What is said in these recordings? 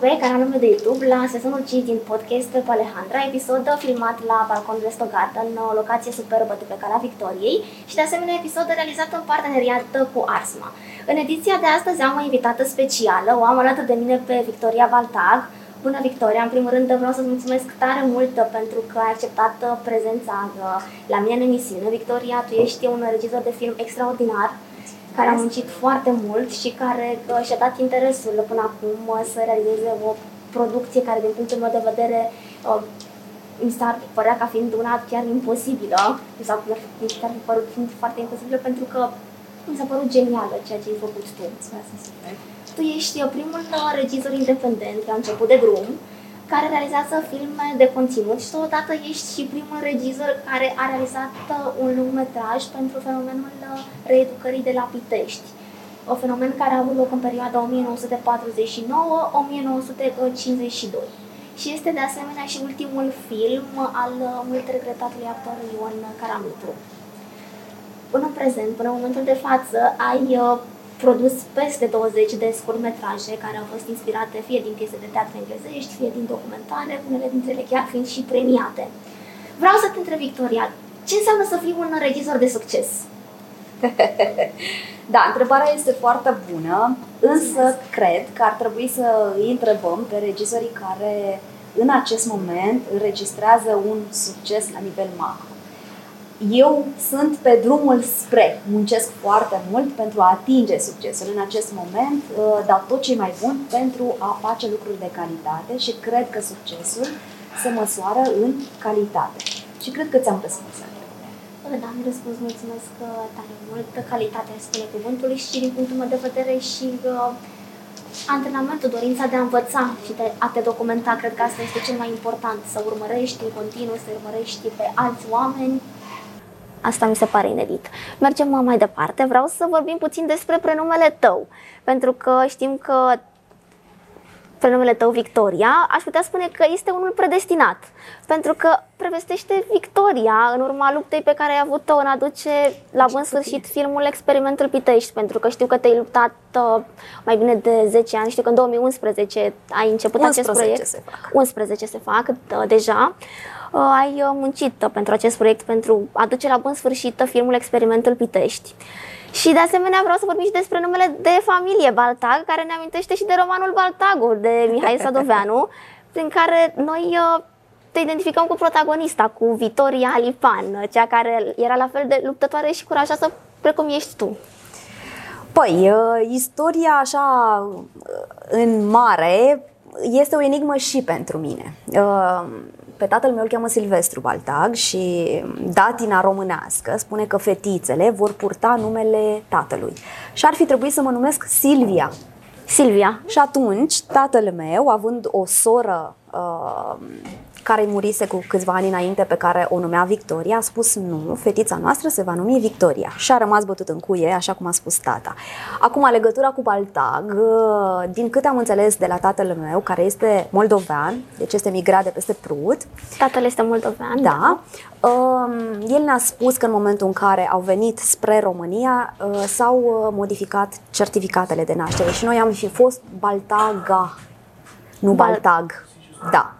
pe canalul meu de YouTube la sezonul 5 din podcast pe Alejandra, episod filmat la balconul Restogat, în o locație superbă de pe Calea Victoriei și de asemenea episod realizat în parteneriat cu Arsma. În ediția de astăzi am o invitată specială, o am alături de mine pe Victoria Valtag. Bună Victoria, în primul rând vreau să-ți mulțumesc tare mult pentru că ai acceptat prezența la mine în emisiune. Victoria, tu ești un regizor de film extraordinar, care a muncit foarte mult și care uh, și-a dat interesul până acum uh, să realizeze o producție care, din punctul meu de vedere, uh, mi s-ar părea ca fiind una chiar imposibilă, mi s-ar, mi s-ar părut fiind foarte imposibilă pentru că mi s-a părut genială ceea ce ai făcut tu. Tu ești primul regizor independent la început de drum, care realizează filme de conținut și totodată ești și primul regizor care a realizat uh, un lungmetraj pentru fenomenul uh, reeducării de la Pitești. O fenomen care a avut loc în perioada 1949-1952 și este de asemenea și ultimul film al uh, mult regretatului actor Ion Caramitru. Până în prezent, până în momentul de față, ai produs peste 20 de scurtmetraje care au fost inspirate fie din piese de teatru englezești, fie din documentare, unele dintre ele chiar fiind și premiate. Vreau să te întreb, Victoria, ce înseamnă să fii un regizor de succes? da, întrebarea este foarte bună, însă cred că ar trebui să îi întrebăm pe regizorii care în acest moment înregistrează un succes la nivel macro eu sunt pe drumul spre, muncesc foarte mult pentru a atinge succesul. În acest moment uh, dau tot ce mai bun pentru a face lucruri de calitate și cred că succesul se măsoară în calitate. Și cred că ți-am răspuns da, am răspuns, mulțumesc uh, tare mult. Calitatea spune cuvântul și din punctul meu de vedere și uh, antrenamentul, dorința de a învăța și de a te documenta, cred că asta este cel mai important, să urmărești în continuu, să urmărești pe alți oameni, Asta mi se pare inedit. Mergem mai departe. Vreau să vorbim puțin despre prenumele tău. Pentru că știm că prenumele tău Victoria, aș putea spune că este unul predestinat. Pentru că prevestește Victoria în urma luptei pe care ai avut-o în aduce la bun sfârșit filmul Experimentul Pitești. Pentru că știu că te-ai luptat uh, mai bine de 10 ani. Știu că în 2011 ai început acest proiect. Se fac. 11 se fac uh, deja. Uh, ai uh, muncit uh, pentru acest proiect, pentru a duce la bun sfârșit filmul Experimentul Pitești. Și de asemenea vreau să vorbim și despre numele de familie Baltag, care ne amintește și de romanul Baltagul de Mihai Sadoveanu, prin care noi te identificăm cu protagonista, cu Vitoria Alipan, cea care era la fel de luptătoare și curajoasă precum ești tu. Păi, istoria așa în mare este o enigmă și pentru mine pe tatăl meu îl cheamă Silvestru Baltag și datina românească spune că fetițele vor purta numele tatălui. Și ar fi trebuit să mă numesc Silvia. Silvia. Și atunci, tatăl meu, având o soră uh, care murise cu câțiva ani înainte, pe care o numea Victoria, a spus nu, fetița noastră se va numi Victoria. Și a rămas bătut în cuie, așa cum a spus tata. Acum, legătura cu Baltag, uh, din câte am înțeles de la tatăl meu, care este moldovean, deci este migrat de peste Prut. Tatăl este moldovean? Da. Um, el ne-a spus că în momentul în care au venit spre România uh, s-au uh, modificat certificatele de naștere și noi am fi fost Baltaga, nu Bal- Baltag. Da.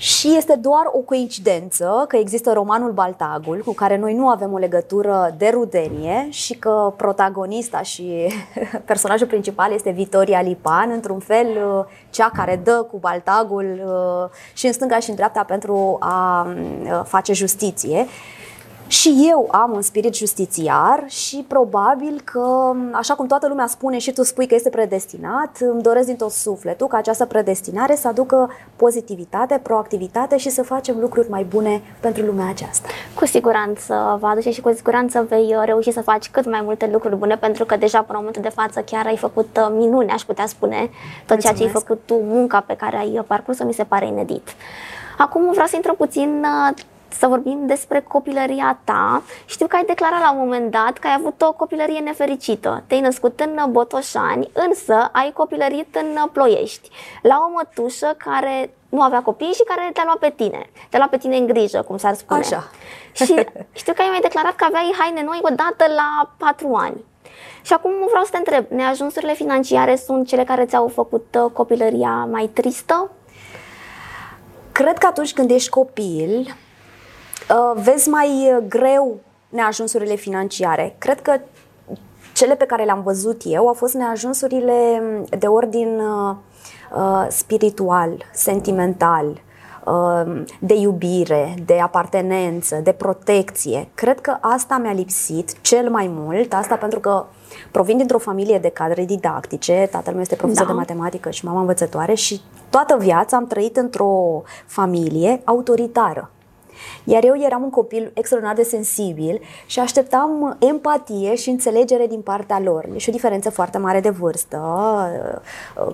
Și este doar o coincidență că există romanul Baltagul, cu care noi nu avem o legătură de rudenie și că protagonista și personajul principal este Vitoria Lipan, într-un fel uh, cea care dă cu Baltagul uh, și în stânga și în dreapta pentru a uh, face justiție. Și eu am un spirit justițiar și probabil că, așa cum toată lumea spune și tu spui că este predestinat, îmi doresc din tot sufletul ca această predestinare să aducă pozitivitate, proactivitate și să facem lucruri mai bune pentru lumea aceasta. Cu siguranță va aduce și cu siguranță vei uh, reuși să faci cât mai multe lucruri bune, pentru că deja până în momentul de față chiar ai făcut uh, minune, aș putea spune. Tot Mulțumesc. ceea ce ai făcut tu, munca pe care ai parcurs-o, mi se pare inedit. Acum vreau să intru puțin uh, să vorbim despre copilăria ta. Știu că ai declarat la un moment dat că ai avut o copilărie nefericită. Te-ai născut în Botoșani, însă ai copilărit în Ploiești, la o mătușă care nu avea copii și care te-a luat pe tine. Te-a luat pe tine în grijă, cum s-ar spune. Așa. Și știu că ai mai declarat că aveai haine noi odată la patru ani. Și acum vreau să te întreb, neajunsurile financiare sunt cele care ți-au făcut uh, copilăria mai tristă? Cred că atunci când ești copil, uh, vezi mai greu neajunsurile financiare. Cred că cele pe care le-am văzut eu au fost neajunsurile de ordin uh, uh spiritual, sentimental, uh, de iubire, de apartenență, de protecție. Cred că asta mi-a lipsit cel mai mult, asta pentru că provin dintr-o familie de cadre didactice, tatăl meu este profesor da. de matematică și mama învățătoare și toată viața am trăit într-o familie autoritară. Iar eu eram un copil extraordinar de sensibil și așteptam empatie și înțelegere din partea lor. E și o diferență foarte mare de vârstă.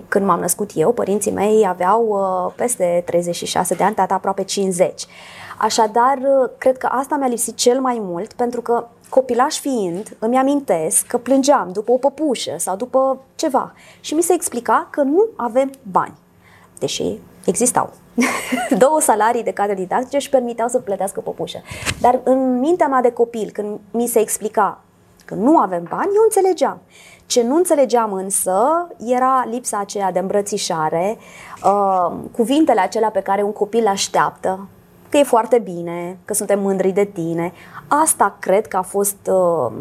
Când m-am născut eu, părinții mei aveau uh, peste 36 de ani, tata aproape 50. Așadar, uh, cred că asta mi-a lipsit cel mai mult, pentru că copilaș fiind, îmi amintesc că plângeam după o păpușă sau după ceva și mi se explica că nu avem bani, deși existau. două salarii de cadre didactice și permiteau să plătească păpușă. Dar în mintea mea de copil, când mi se explica că nu avem bani, eu înțelegeam. Ce nu înțelegeam însă era lipsa aceea de îmbrățișare, uh, cuvintele acelea pe care un copil așteaptă, că e foarte bine, că suntem mândri de tine. Asta cred că a fost uh,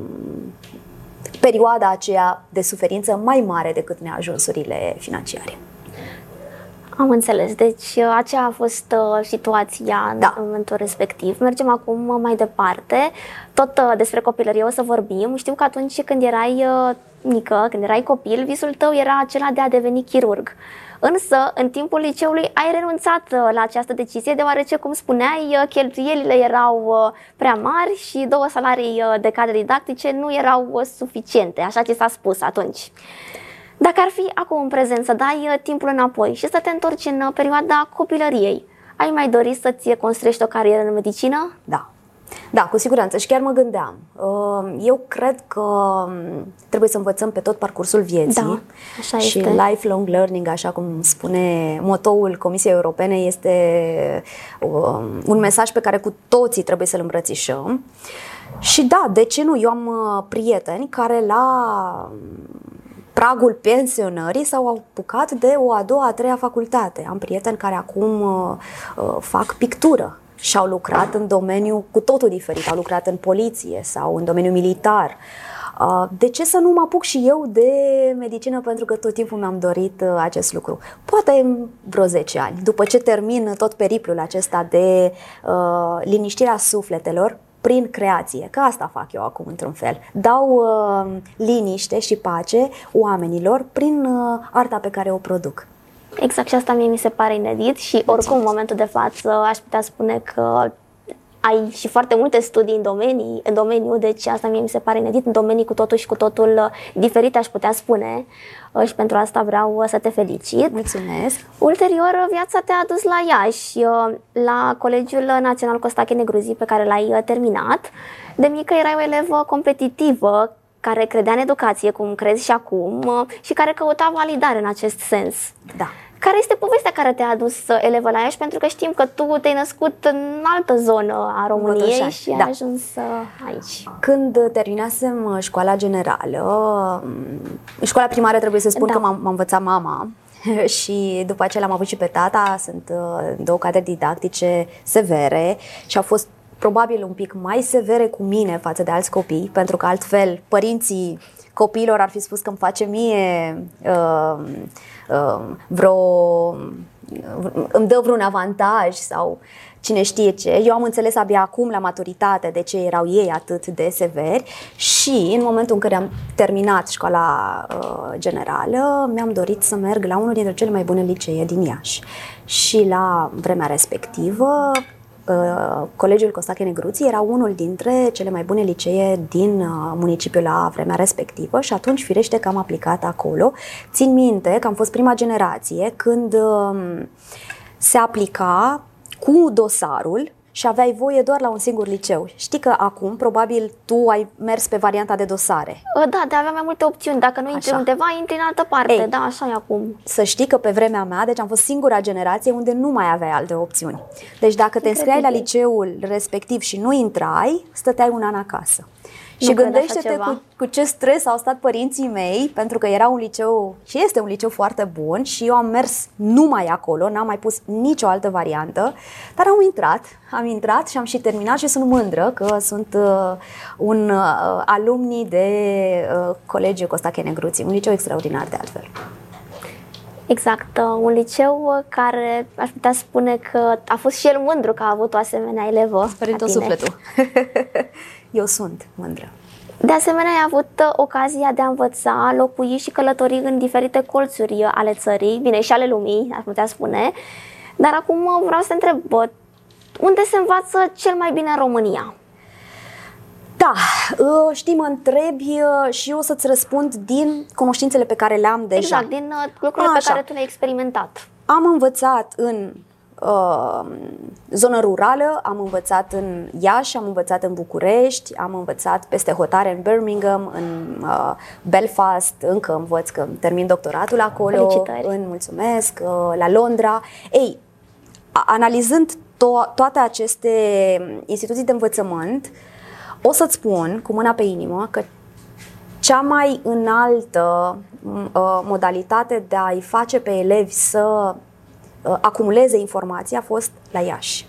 perioada aceea de suferință mai mare decât neajunsurile financiare. Am înțeles. Deci uh, aceea a fost uh, situația da. în momentul respectiv. Mergem acum uh, mai departe. Tot uh, despre copilărie o să vorbim. Știu că atunci când erai uh, mică, când erai copil, visul tău era acela de a deveni chirurg. Însă, în timpul liceului ai renunțat uh, la această decizie, deoarece, cum spuneai, uh, cheltuielile erau uh, prea mari și două salarii uh, de cadre didactice nu erau uh, suficiente, așa ce s-a spus atunci. Dacă ar fi acum în prezent să dai uh, timpul înapoi și să te întorci în uh, perioada copilăriei, ai mai dori să-ți construiești o carieră în medicină? Da. Da, cu siguranță și chiar mă gândeam. Uh, eu cred că um, trebuie să învățăm pe tot parcursul vieții da, așa și este. lifelong learning, așa cum spune motoul Comisiei Europene, este um, un mesaj pe care cu toții trebuie să-l îmbrățișăm. Și da, de ce nu? Eu am prieteni care la pragul pensionării s-au apucat de o a doua, a treia facultate. Am prieteni care acum uh, uh, fac pictură și au lucrat în domeniu cu totul diferit. Au lucrat în poliție sau în domeniul militar. Uh, de ce să nu mă apuc și eu de medicină? Pentru că tot timpul mi-am dorit uh, acest lucru. Poate în vreo 10 ani, după ce termin tot periplul acesta de uh, liniștirea sufletelor, prin creație, că asta fac eu acum într-un fel. Dau uh, liniște și pace oamenilor prin uh, arta pe care o produc. Exact și asta mie mi se pare inedit și oricum în momentul de față aș putea spune că ai și foarte multe studii în, domenii, în domeniu, deci asta mie mi se pare inedit, în domenii cu totul și cu totul uh, diferite, aș putea spune. Uh, și pentru asta vreau uh, să te felicit. Mulțumesc! Ulterior, viața te-a dus la Iași, la Colegiul Național Costache Negruzi, pe care l-ai terminat. De mică erai o elevă competitivă, care credea în educație, cum crezi și acum, și care căuta validare în acest sens. Da. Care este povestea care te-a adus elevă la Iași? Pentru că știm că tu te-ai născut în altă zonă a României Bătășani. și ai da. ajuns uh, aici. Când terminasem uh, școala generală, mm, școala primară trebuie să spun da. că m-a, m-a învățat mama, și după aceea l-am avut și pe tata, sunt uh, două cadre didactice severe și au fost probabil un pic mai severe cu mine față de alți copii, pentru că altfel părinții copiilor ar fi spus că îmi face mie uh, uh, vreo îmi dă vreun avantaj sau cine știe ce. Eu am înțeles abia acum la maturitate de ce erau ei atât de severi și în momentul în care am terminat școala uh, generală, mi-am dorit să merg la unul dintre cele mai bune licee din Iași. Și la vremea respectivă, Uh, Colegiul Costache Negruții era unul dintre cele mai bune licee din uh, municipiul la vremea respectivă și atunci firește că am aplicat acolo. Țin minte că am fost prima generație când um, se aplica cu dosarul și aveai voie doar la un singur liceu. Știi că acum, probabil, tu ai mers pe varianta de dosare. Ă, da, de avea mai multe opțiuni. Dacă nu intri undeva, intri în altă parte. Ei, da, așa e acum. Să știi că pe vremea mea, deci am fost singura generație unde nu mai aveai alte opțiuni. Deci dacă te înscriai la liceul respectiv și nu intrai, stăteai un an acasă. Și Nu cred gândește-te așa ceva. cu, cu ce stres au stat părinții mei, pentru că era un liceu și este un liceu foarte bun și eu am mers numai acolo, n-am mai pus nicio altă variantă, dar am intrat, am intrat și am și terminat și sunt mândră că sunt uh, un uh, alumni de uh, Colegiul Costache Negruții, un liceu extraordinar de altfel. Exact, uh, un liceu uh, care aș putea spune că a fost și el mândru că a avut o asemenea elevă. Prin ca tot tine. sufletul. eu sunt mândră. De asemenea, ai avut uh, ocazia de a învăța, locui și călători în diferite colțuri uh, ale țării, bine, și ale lumii, aș putea spune. Dar acum uh, vreau să te întreb, bă, unde se învață cel mai bine în România? Da, uh, știi, mă întrebi uh, și eu o să-ți răspund din cunoștințele pe care le-am deja. Exact, din uh, lucrurile pe Așa. care tu le-ai experimentat. Am învățat în uh, zonă rurală, am învățat în Iași, am învățat în București, am învățat peste hotare în Birmingham, în uh, Belfast, încă învăț că termin doctoratul acolo, Felicitări. în mulțumesc, uh, la Londra. Ei, a- analizând to- toate aceste instituții de învățământ, o să-ți spun cu mâna pe inimă că cea mai înaltă m, uh, modalitate de a-i face pe elevi să uh, acumuleze informații a fost la Iași.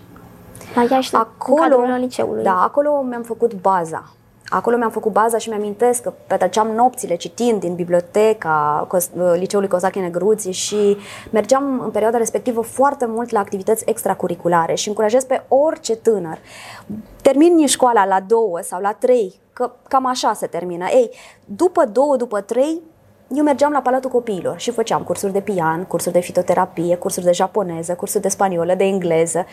La Iași, în cadrul liceului. Da, acolo mi-am făcut baza. Acolo mi-am făcut baza și mi-amintesc că petreceam nopțile citind din biblioteca Cos- uh, Liceului Cosache Negruții și mergeam în perioada respectivă foarte mult la activități extracurriculare și încurajez pe orice tânăr. Termini școala la două sau la trei, că cam așa se termină. Ei, după două, după trei, eu mergeam la Palatul Copiilor și făceam cursuri de pian, cursuri de fitoterapie, cursuri de japoneză, cursuri de spaniolă, de engleză.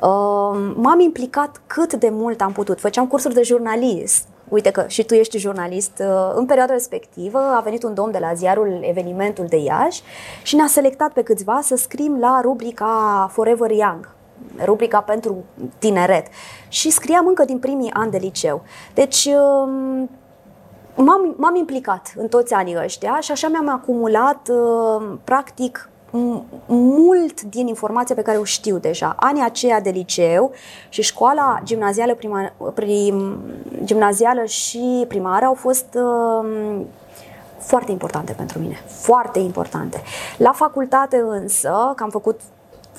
Uh, M-am implicat cât de mult am putut. Făceam cursuri de jurnalist. Uite că și tu ești jurnalist. Uh, În perioada respectivă a venit un domn de la ziarul Evenimentul de Iași și ne-a selectat pe câțiva să scrim la rubrica Forever Young rubrica pentru tineret și scriam încă din primii ani de liceu. Deci um, m-am, m-am implicat în toți anii ăștia și așa mi-am acumulat uh, practic m- mult din informația pe care o știu deja. Anii aceia de liceu și școala gimnazială, prima, prim, gimnazială și primară au fost uh, foarte importante pentru mine. Foarte importante. La facultate însă, că am făcut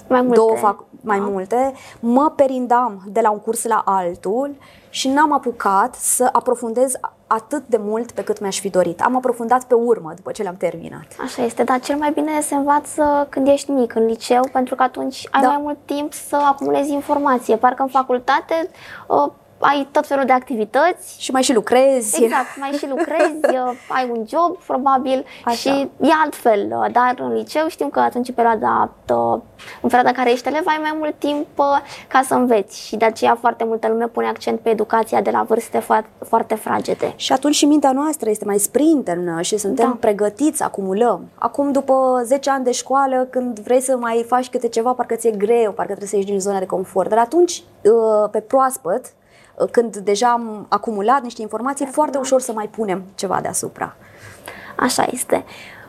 Mai multe. două fac mai Da. multe, mă perindam de la un curs la altul și n-am apucat să aprofundez atât de mult pe cât mi-aș fi dorit. Am aprofundat pe urmă după ce le-am terminat. Așa este, dar cel mai bine se învață când ești mic, în liceu, pentru că atunci ai Da. mai mult timp să acumulezi informație. Parcă în facultate uh, ai tot felul de activități. Și mai și lucrezi. Exact, mai și lucrezi, uh, ai un job probabil Așa. și e altfel, uh, dar în liceu știm că atunci în perioada, uh, în perioada în care ești elev ai mai mult timp uh, ca să înveți și de aceea foarte multă lume pune accent pe educația de la vârste fo- foarte fragede. Și atunci și mintea noastră este mai sprintenă și suntem Da. pregătiți, acumulăm. Acum, după 10 ani de școală, când vrei să mai faci câte ceva, parcă ți-e greu, parcă trebuie să ieși din zona de confort. Dar atunci, uh, pe proaspăt, uh, când deja am acumulat niște informații, e foarte ușor să mai punem ceva deasupra. Așa este.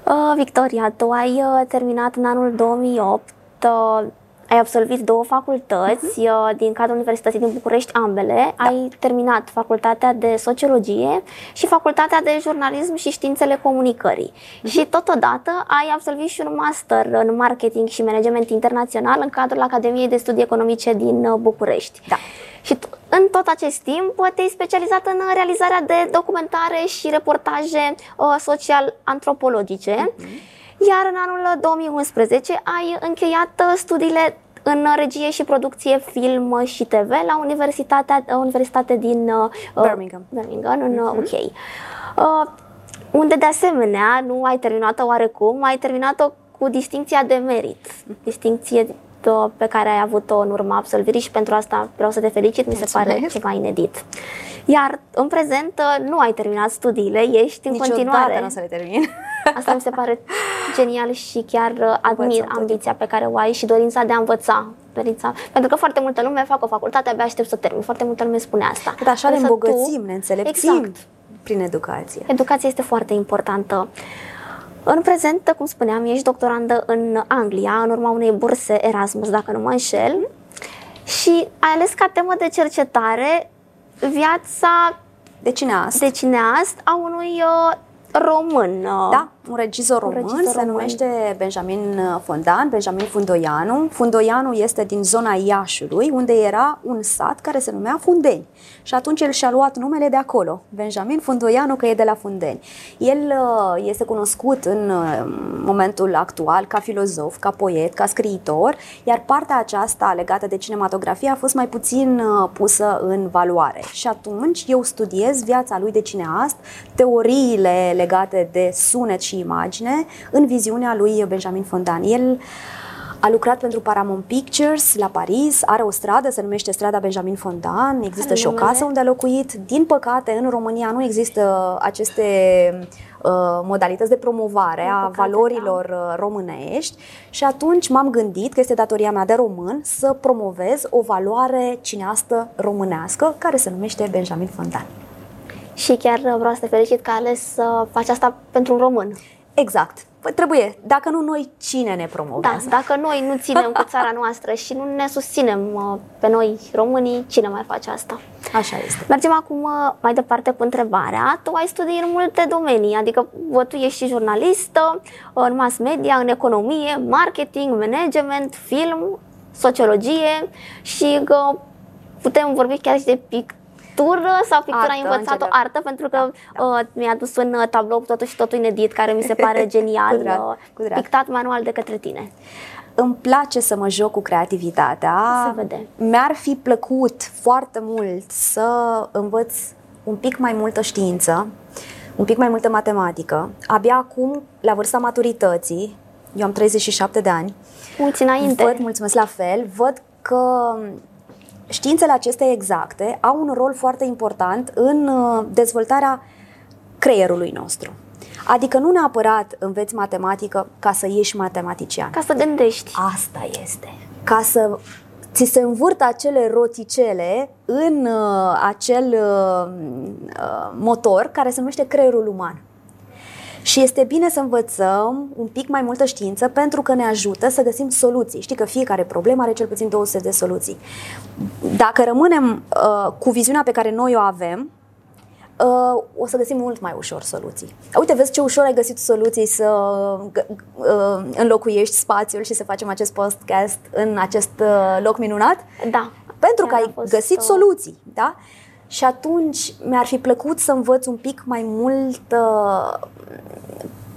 Uh, Victoria, tu ai uh, terminat în anul 2008, uh, ai absolvit două facultăți uh, din cadrul Universității din București, ambele. Ai terminat facultatea de sociologie și facultatea de jurnalism și științele comunicării. Și totodată ai absolvit și un master în marketing și management internațional în cadrul Academiei de Studii Economice din uh, București. Da. Și tu, în tot acest timp uh, te-ai specializat în uh, realizarea de documentare și reportaje uh, social-antropologice, iar în anul 2011 ai încheiat uh, studiile în uh, regie și producție film uh, și TV la Universitatea, uh, Universitate din uh, uh, Birmingham. Birmingham, în uh, UK. Uh, unde de asemenea nu ai terminat-o oarecum, ai terminat-o cu distinția de merit, distinție uh, pe care ai avut-o în urma absolvirii și pentru asta vreau să te felicit, mi se pare Mulțumesc. ceva inedit. Iar în prezent uh, nu ai terminat studiile, ești în Niciodată continuare. nu o să le termin. Asta mi se pare genial și chiar uh, admir Învățăm tot ambiția pe care o ai și dorința de a învăța. Dorința. Pentru că foarte multă lume fac o facultate, abia aștept să termin. Foarte multă lume spune asta. Dar așa ne Însă tu- îmbogățim, ne înțelepțim Exact. prin educație. Educația este foarte importantă. În prezent, cum spuneam, ești doctorandă în Anglia, în urma unei burse Erasmus, dacă nu mă înșel, și ai ales ca temă de cercetare viața de cineast. De cineast a unui uh, român. uh, Da, un regizor Un român, regizor se român. numește Benjamin Fondan, Benjamin Fundoianu. Fundoianu este din zona Iașului, unde era un sat care se numea Fundeni. Și atunci el și-a luat numele de acolo, Benjamin Fundoianu, că e de la Fundeni. El uh, este cunoscut în uh, momentul actual ca filozof, ca poet, ca scriitor, iar partea aceasta legată de cinematografie a fost mai puțin uh, pusă în valoare. Și atunci eu studiez viața lui de cineast, teoriile legate de sunet și imagine în viziunea lui Benjamin Fondan. El a lucrat pentru Paramount Pictures la Paris, are o stradă, se numește strada Benjamin Fondan, există Are și o numele? casă unde a locuit. Din păcate, în România nu există aceste uh, modalități de promovare Din a păcate, valorilor uh, românești și atunci m-am gândit că este datoria mea de român să promovez o valoare cineastă românească care se numește Benjamin Fondan. Și chiar uh, vreau să te felicit că ai ales să faci asta pentru un român. Exact. Păi trebuie. Dacă nu noi, cine ne Da, promovează? dacă noi nu ținem cu țara noastră și nu ne susținem uh, pe noi românii, cine mai face asta? Așa este. Mergem acum uh, mai departe cu întrebarea. Tu ai studii în multe domenii, adică bă, tu ești și jurnalistă uh, în mass media, în economie, marketing, management, film, sociologie și că putem vorbi chiar și de pictură sau pictura Artă, ai învățat-o în general. artă, pentru că uh, mi-a dus un uh, tablou cu totul și totul inedit, care mi se pare genial, Cu drag, uh, cu drag. pictat manual de către tine. Îmi place să mă joc cu creativitatea. Se vede. Mi-ar fi plăcut foarte mult să învăț un pic mai multă știință, un pic mai multă matematică. Abia acum, la vârsta maturității, eu am 37 de ani, Mulți înainte. Văd, mulțumesc la fel, văd că științele acestea exacte au un rol foarte important în uh, dezvoltarea creierului nostru. Adică nu neapărat înveți matematică ca să ieși matematician. Ca să gândești. Asta este. Ca să ți se învârtă acele roticele în uh, acel uh, uh, motor care se numește creierul uman. Și este bine să învățăm un pic mai multă știință pentru că ne ajută să găsim soluții. Știi că fiecare problemă are cel puțin 200 de soluții. Dacă rămânem uh, cu viziunea pe care noi o avem, uh, o să găsim mult mai ușor soluții. Uite, vezi ce ușor ai găsit soluții să g- uh, înlocuiești spațiul și să facem acest podcast în acest uh, loc minunat? Da. Pentru că Chiar a ai fost, găsit uh, soluții, da? Și atunci mi-ar fi plăcut să învăț un pic mai mult uh,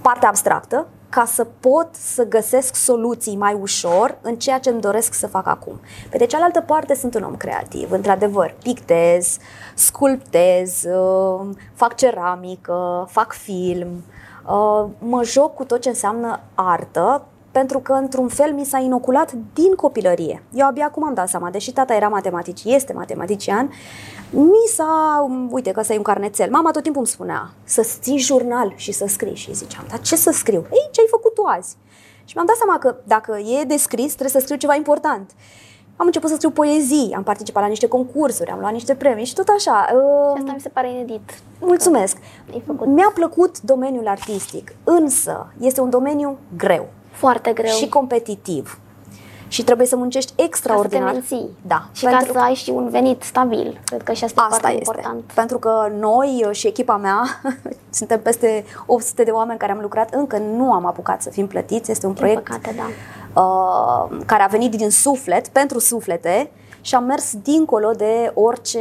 partea abstractă ca să pot să găsesc soluții mai ușor în ceea ce îmi doresc să fac acum. Pe de cealaltă parte sunt un om creativ, într-adevăr, pictez, sculptez, uh, fac ceramică, fac film, uh, mă joc cu tot ce înseamnă artă, pentru că într-un fel mi s-a inoculat din copilărie. Eu abia acum am dat seama, deși tata era matematic, este matematician, mi s-a, uite că să ai un carnețel. Mama tot timpul îmi spunea să ții jurnal și să scrii și ziceam, dar ce să scriu? Ei, ce ai făcut tu azi? Și mi-am dat seama că dacă e de scris, trebuie să scriu ceva important. Am început să scriu poezii, am participat la niște concursuri, am luat niște premii și tot așa. Și Uh, asta mi se pare inedit. Mulțumesc! Ai făcut Mi-a plăcut domeniul artistic, însă este un domeniu greu foarte greu. și competitiv. Și trebuie să muncești ca să te extraordinar. menții. Da, Și ca să ai și un venit stabil. Cred că și asta, e Asta foarte este. important. Pentru că noi și echipa mea, suntem peste 800 de oameni care am lucrat, încă nu am apucat să fim plătiți. Este un Din proiect păcate, da. uh, care a venit din suflet, pentru suflete și am mers dincolo de orice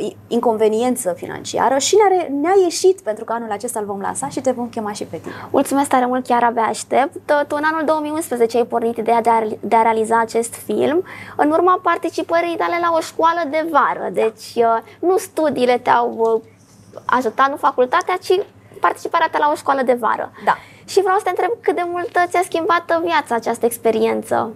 uh, inconveniență financiară și ne-a, ne-a ieșit pentru că anul acesta îl vom lansa și te vom chema și pe tine. Mulțumesc tare mult, chiar abia aștept. Tu în anul 2011 ai pornit ideea de a, de a realiza acest film în urma participării tale la o școală de vară. Deci uh, nu studiile te-au uh, ajutat, nu facultatea, ci participarea ta la o școală de vară. Da. Și vreau să te întreb cât de mult ți-a schimbat viața această experiență.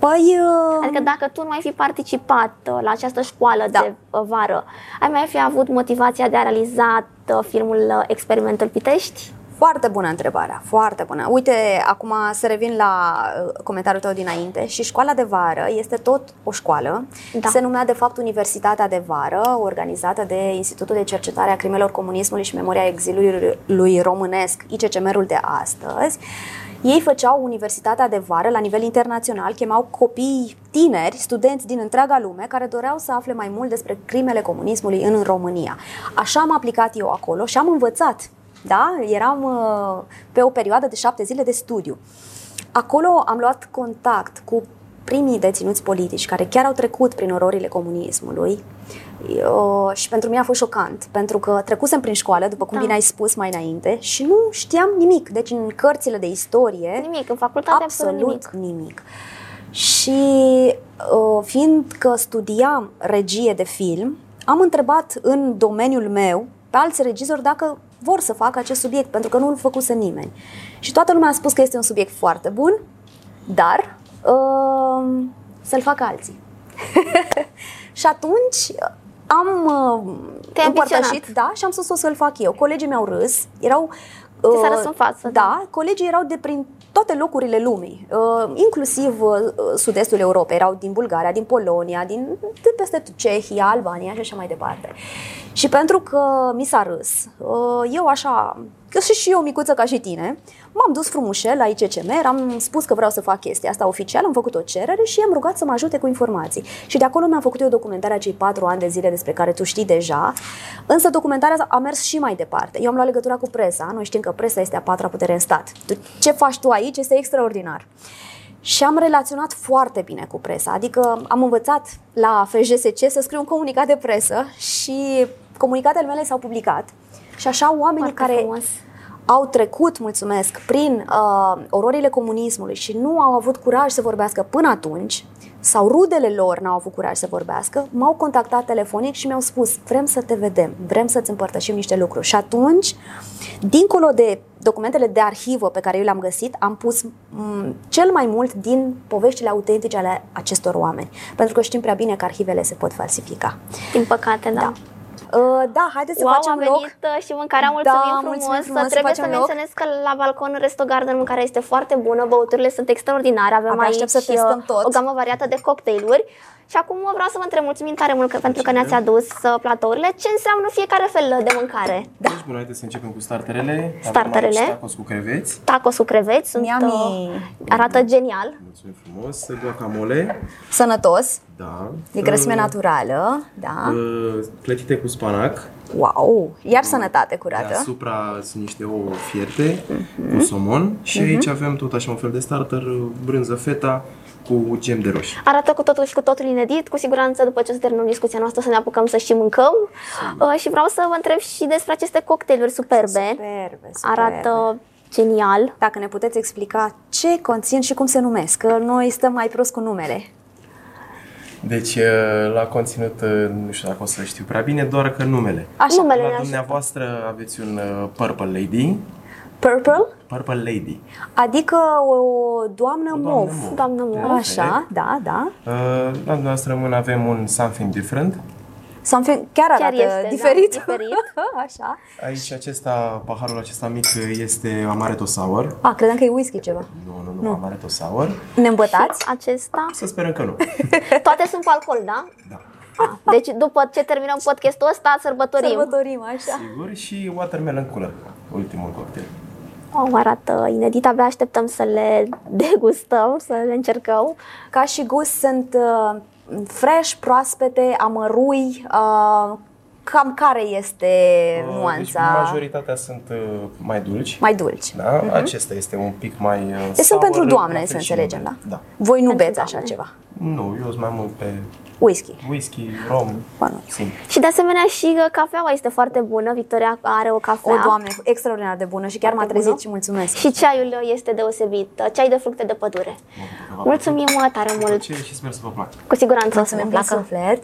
Păi, uh, Adică dacă tu nu ai fi participat uh, la această școală Da. de uh, vară, ai mai fi avut motivația de a realiza uh, filmul uh, Experimentul Pitești? Foarte bună întrebarea, foarte bună. Uite, acum să revin la uh, comentariul tău dinainte. Și școala de vară este tot o școală. Da. Se numea de fapt Universitatea de Vară, organizată de Institutul de Cercetare a Crimelor Comunismului și Memoria Exilului lui Românesc, ICCM-ul de astăzi. Ei făceau universitatea de vară la nivel internațional, chemau copii tineri, studenți din întreaga lume, care doreau să afle mai mult despre crimele comunismului în România. Așa am aplicat eu acolo și am învățat. Da? Eram uh, pe o perioadă de șapte zile de studiu. Acolo am luat contact cu primii deținuți politici care chiar au trecut prin ororile comunismului eu, și pentru mine a fost șocant, pentru că trecusem prin școală, după cum Da. bine ai spus mai înainte, și nu știam nimic. Deci în cărțile de istorie, Nimic, în facultate absolut, absolut nimic. nimic. Și uh, fiind că studiam regie de film, am întrebat în domeniul meu pe alți regizori dacă vor să facă acest subiect, pentru că nu îl făcuse nimeni. Și toată lumea a spus că este un subiect foarte bun, dar uh, să-l facă alții. și atunci am uh, Te-ai împărtășit, ambiționat. da, și am spus o să-l fac eu. Colegii mi-au râs, erau... Ți s-a uh, răs în față, da. Da, colegii erau de prin toate locurile lumii, uh, inclusiv uh, sud-estul Europei, erau din Bulgaria, din Polonia, din de peste tot, Cehia, Albania și așa mai departe. Și pentru că mi s-a râs, uh, eu așa, că și și eu micuță ca și tine, m-am dus frumușel la ICCM, am spus că vreau să fac chestia asta oficial, am făcut o cerere și i-am rugat să mă ajute cu informații. Și de acolo mi-am făcut eu documentarea cei patru ani de zile despre care tu știi deja, însă documentarea a mers și mai departe. Eu am luat legătura cu presa, noi știm că presa este a patra putere în stat. Tu- Ce faci tu aici este extraordinar. Și am relaționat foarte bine cu presa, adică am învățat la FJSC să scriu un comunicat de presă și comunicatele mele s-au publicat. Și așa oamenii Foarte care frumos. au trecut, mulțumesc, prin uh, ororile comunismului și nu au avut curaj să vorbească până atunci, sau rudele lor n-au avut curaj să vorbească, m-au contactat telefonic și mi-au spus vrem să te vedem, vrem să-ți împărtășim niște lucruri. Și atunci, dincolo de documentele de arhivă pe care eu le-am găsit, am pus m, cel mai mult din poveștile autentice ale acestor oameni. Pentru că știm prea bine că arhivele se pot falsifica. Din păcate, da. Da. Uh, da, haideți să wow, facem a venit loc. uh, și mâncarea, mulțumim Da, frumos. mulțumim frumos, să Trebuie să facem loc. menționez că la balcon Resto Garden mâncarea este foarte bună, băuturile sunt extraordinare, avem Abia aici aștept să testăm uh, tot. o gamă variată de cocktailuri. Și acum vreau să vă întreb, mulțumim tare mult că, pentru că ne-ați adus uh, platourile. Ce înseamnă fiecare fel de mâncare? Da. Deci, bun, haideți să începem cu starterele. Avem Starterele. aici tacos cu creveți. Tacos cu creveți, sunt, Yummy. uh, arată genial. Mulțumim frumos. Guacamole. Sănătos, Da. e grăsime Uh, naturală, da. uh, Clătite cu spanac. Wow, iar sănătate curată. Deasupra sunt niște ouă fierte cu somon. Și aici avem tot așa un fel de starter, brânză feta cu gem de roșii. Arată cu totul și cu totul inedit. Cu siguranță, după ce o să terminăm discuția noastră, o să ne apucăm să și mâncăm. Uh, și vreau să vă întreb și despre aceste cocktailuri superbe. Superbe, superbe. Arată genial. Dacă ne puteți explica ce conțin și cum se numesc, că noi stăm mai prost cu numele. Deci, uh, la conținut, uh, nu știu dacă o să știu prea bine, doar că numele. Așa, Numele ne La ajută. dumneavoastră aveți un uh, Purple Lady. purple, Purple Lady. adică o doamnă O doamnă mov. mov. Doamnă mov. Perfect. Așa, da, da. Uh, La dumneavoastră în mână avem un Something Different. Something chiar arată Chiar este, da, diferit. diferit. Așa. Aici acesta, paharul acesta mic este Amaretto Sour. A, credeam că e whisky ceva. Nu, nu, nu, Amaretto Sour. Ne îmbătați? Și acesta. Să sperăm că nu. Toate sunt cu alcool, da? Da. Ah, Deci după ce terminăm podcastul ăsta, sărbătorim. Sărbătorim, așa. Sigur. Și Watermelon Cooler, ultimul cocktail. Oh, arată inedit, abia așteptăm să le degustăm, să le încercăm. Ca și gust sunt uh, fresh, proaspete, amărui, uh, cam care este Deci nuanța majoritatea sunt uh, mai dulci. mai dulci. Da? Acesta este un pic mai uh, Deci sunt sour, pentru la doamne, fel să și înțelegem, da? numele. Da. Voi nu Pentru beți așa doamne. ceva. Nu, eu sunt mai mult pe Whisky. whisky, rom, Bănuiesc. simplu. Și de asemenea și uh, cafeaua este foarte bună. Victoria are o cafea. O, Doamne, extraordinar de bună și chiar m-a Foarte trezit bună. și mulțumesc. Și ceaiul este deosebit. Ceai de fructe de pădure. Mulțumim uh, tare mult. Plăcere și sper să vă placă. Cu siguranță o să ne Mulțumim din placă. suflet.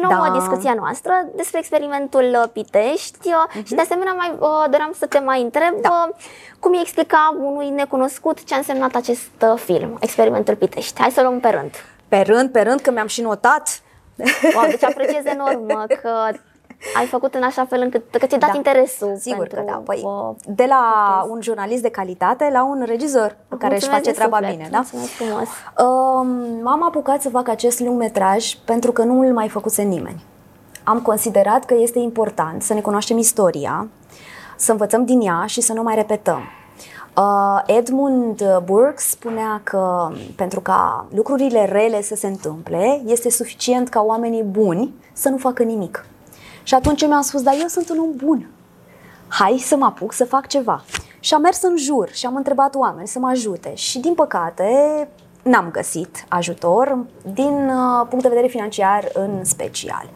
Continuăm Da. da. discuția noastră despre experimentul uh, Pitești uh, și de asemenea mai uh, doream să te mai întreb Mhm. Da. uh, cum îi explica unui necunoscut ce a însemnat acest uh, film, experimentul Pitești. Hai să luăm pe rând. Pe rând, pe rând, că mi-am și notat. Wow, deci apreciez enorm uh, că ai făcut în așa fel încât că ți-ai dat Da. interesul Sigur pentru, că da. Păi, uh, de la un jurnalist de calitate la un regizor care își mulțumesc face din treaba suflet, bine, da? Mulțumesc frumos. Um, m-am apucat să fac acest lung metraj pentru că nu îl mai făcuse nimeni. Am considerat că este important să ne cunoaștem istoria, să învățăm din ea și să nu mai repetăm. Uh, Edmund Burke spunea că pentru ca lucrurile rele să se întâmple, este suficient ca oamenii buni să nu facă nimic. Și atunci mi-am spus, dar eu sunt un om bun. Hai să mă apuc să fac ceva. Și am mers în jur și am întrebat oameni să mă ajute. Și din păcate n-am găsit ajutor din uh, punct de vedere financiar în special.